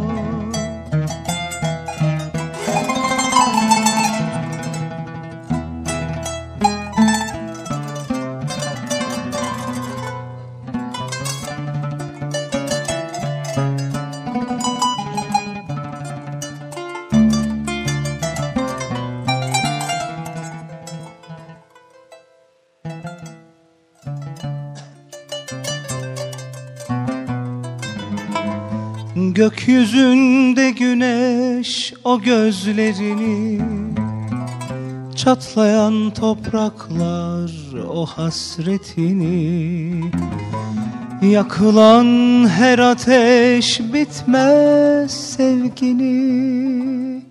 Gökyüzünde güneş o gözlerini Çatlayan topraklar o hasretini. Yakılan her ateş bitmez sevgini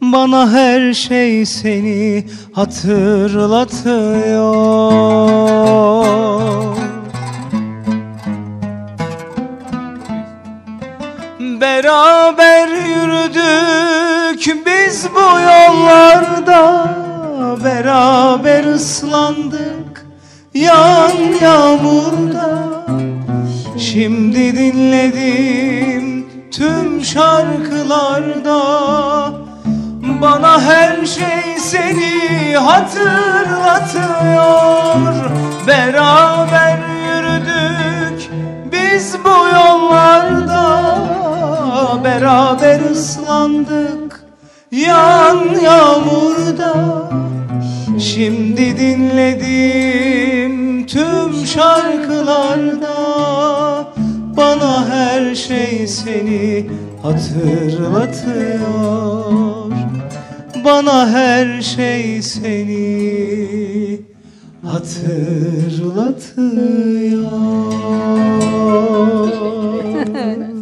Bana her şey seni hatırlatıyor Beraber yürüdük biz bu yollarda. Beraber ıslandık yan yağmurda. Şimdi dinledim tüm şarkılarda. Bana her şey seni hatırlatıyor. Beraber yürüdük biz bu yollarda Beraber ıslandık yan yağmurda. Şimdi dinledim tüm şarkılarda Bana her şey seni hatırlatıyor. Bana her şey seni hatırlatıyor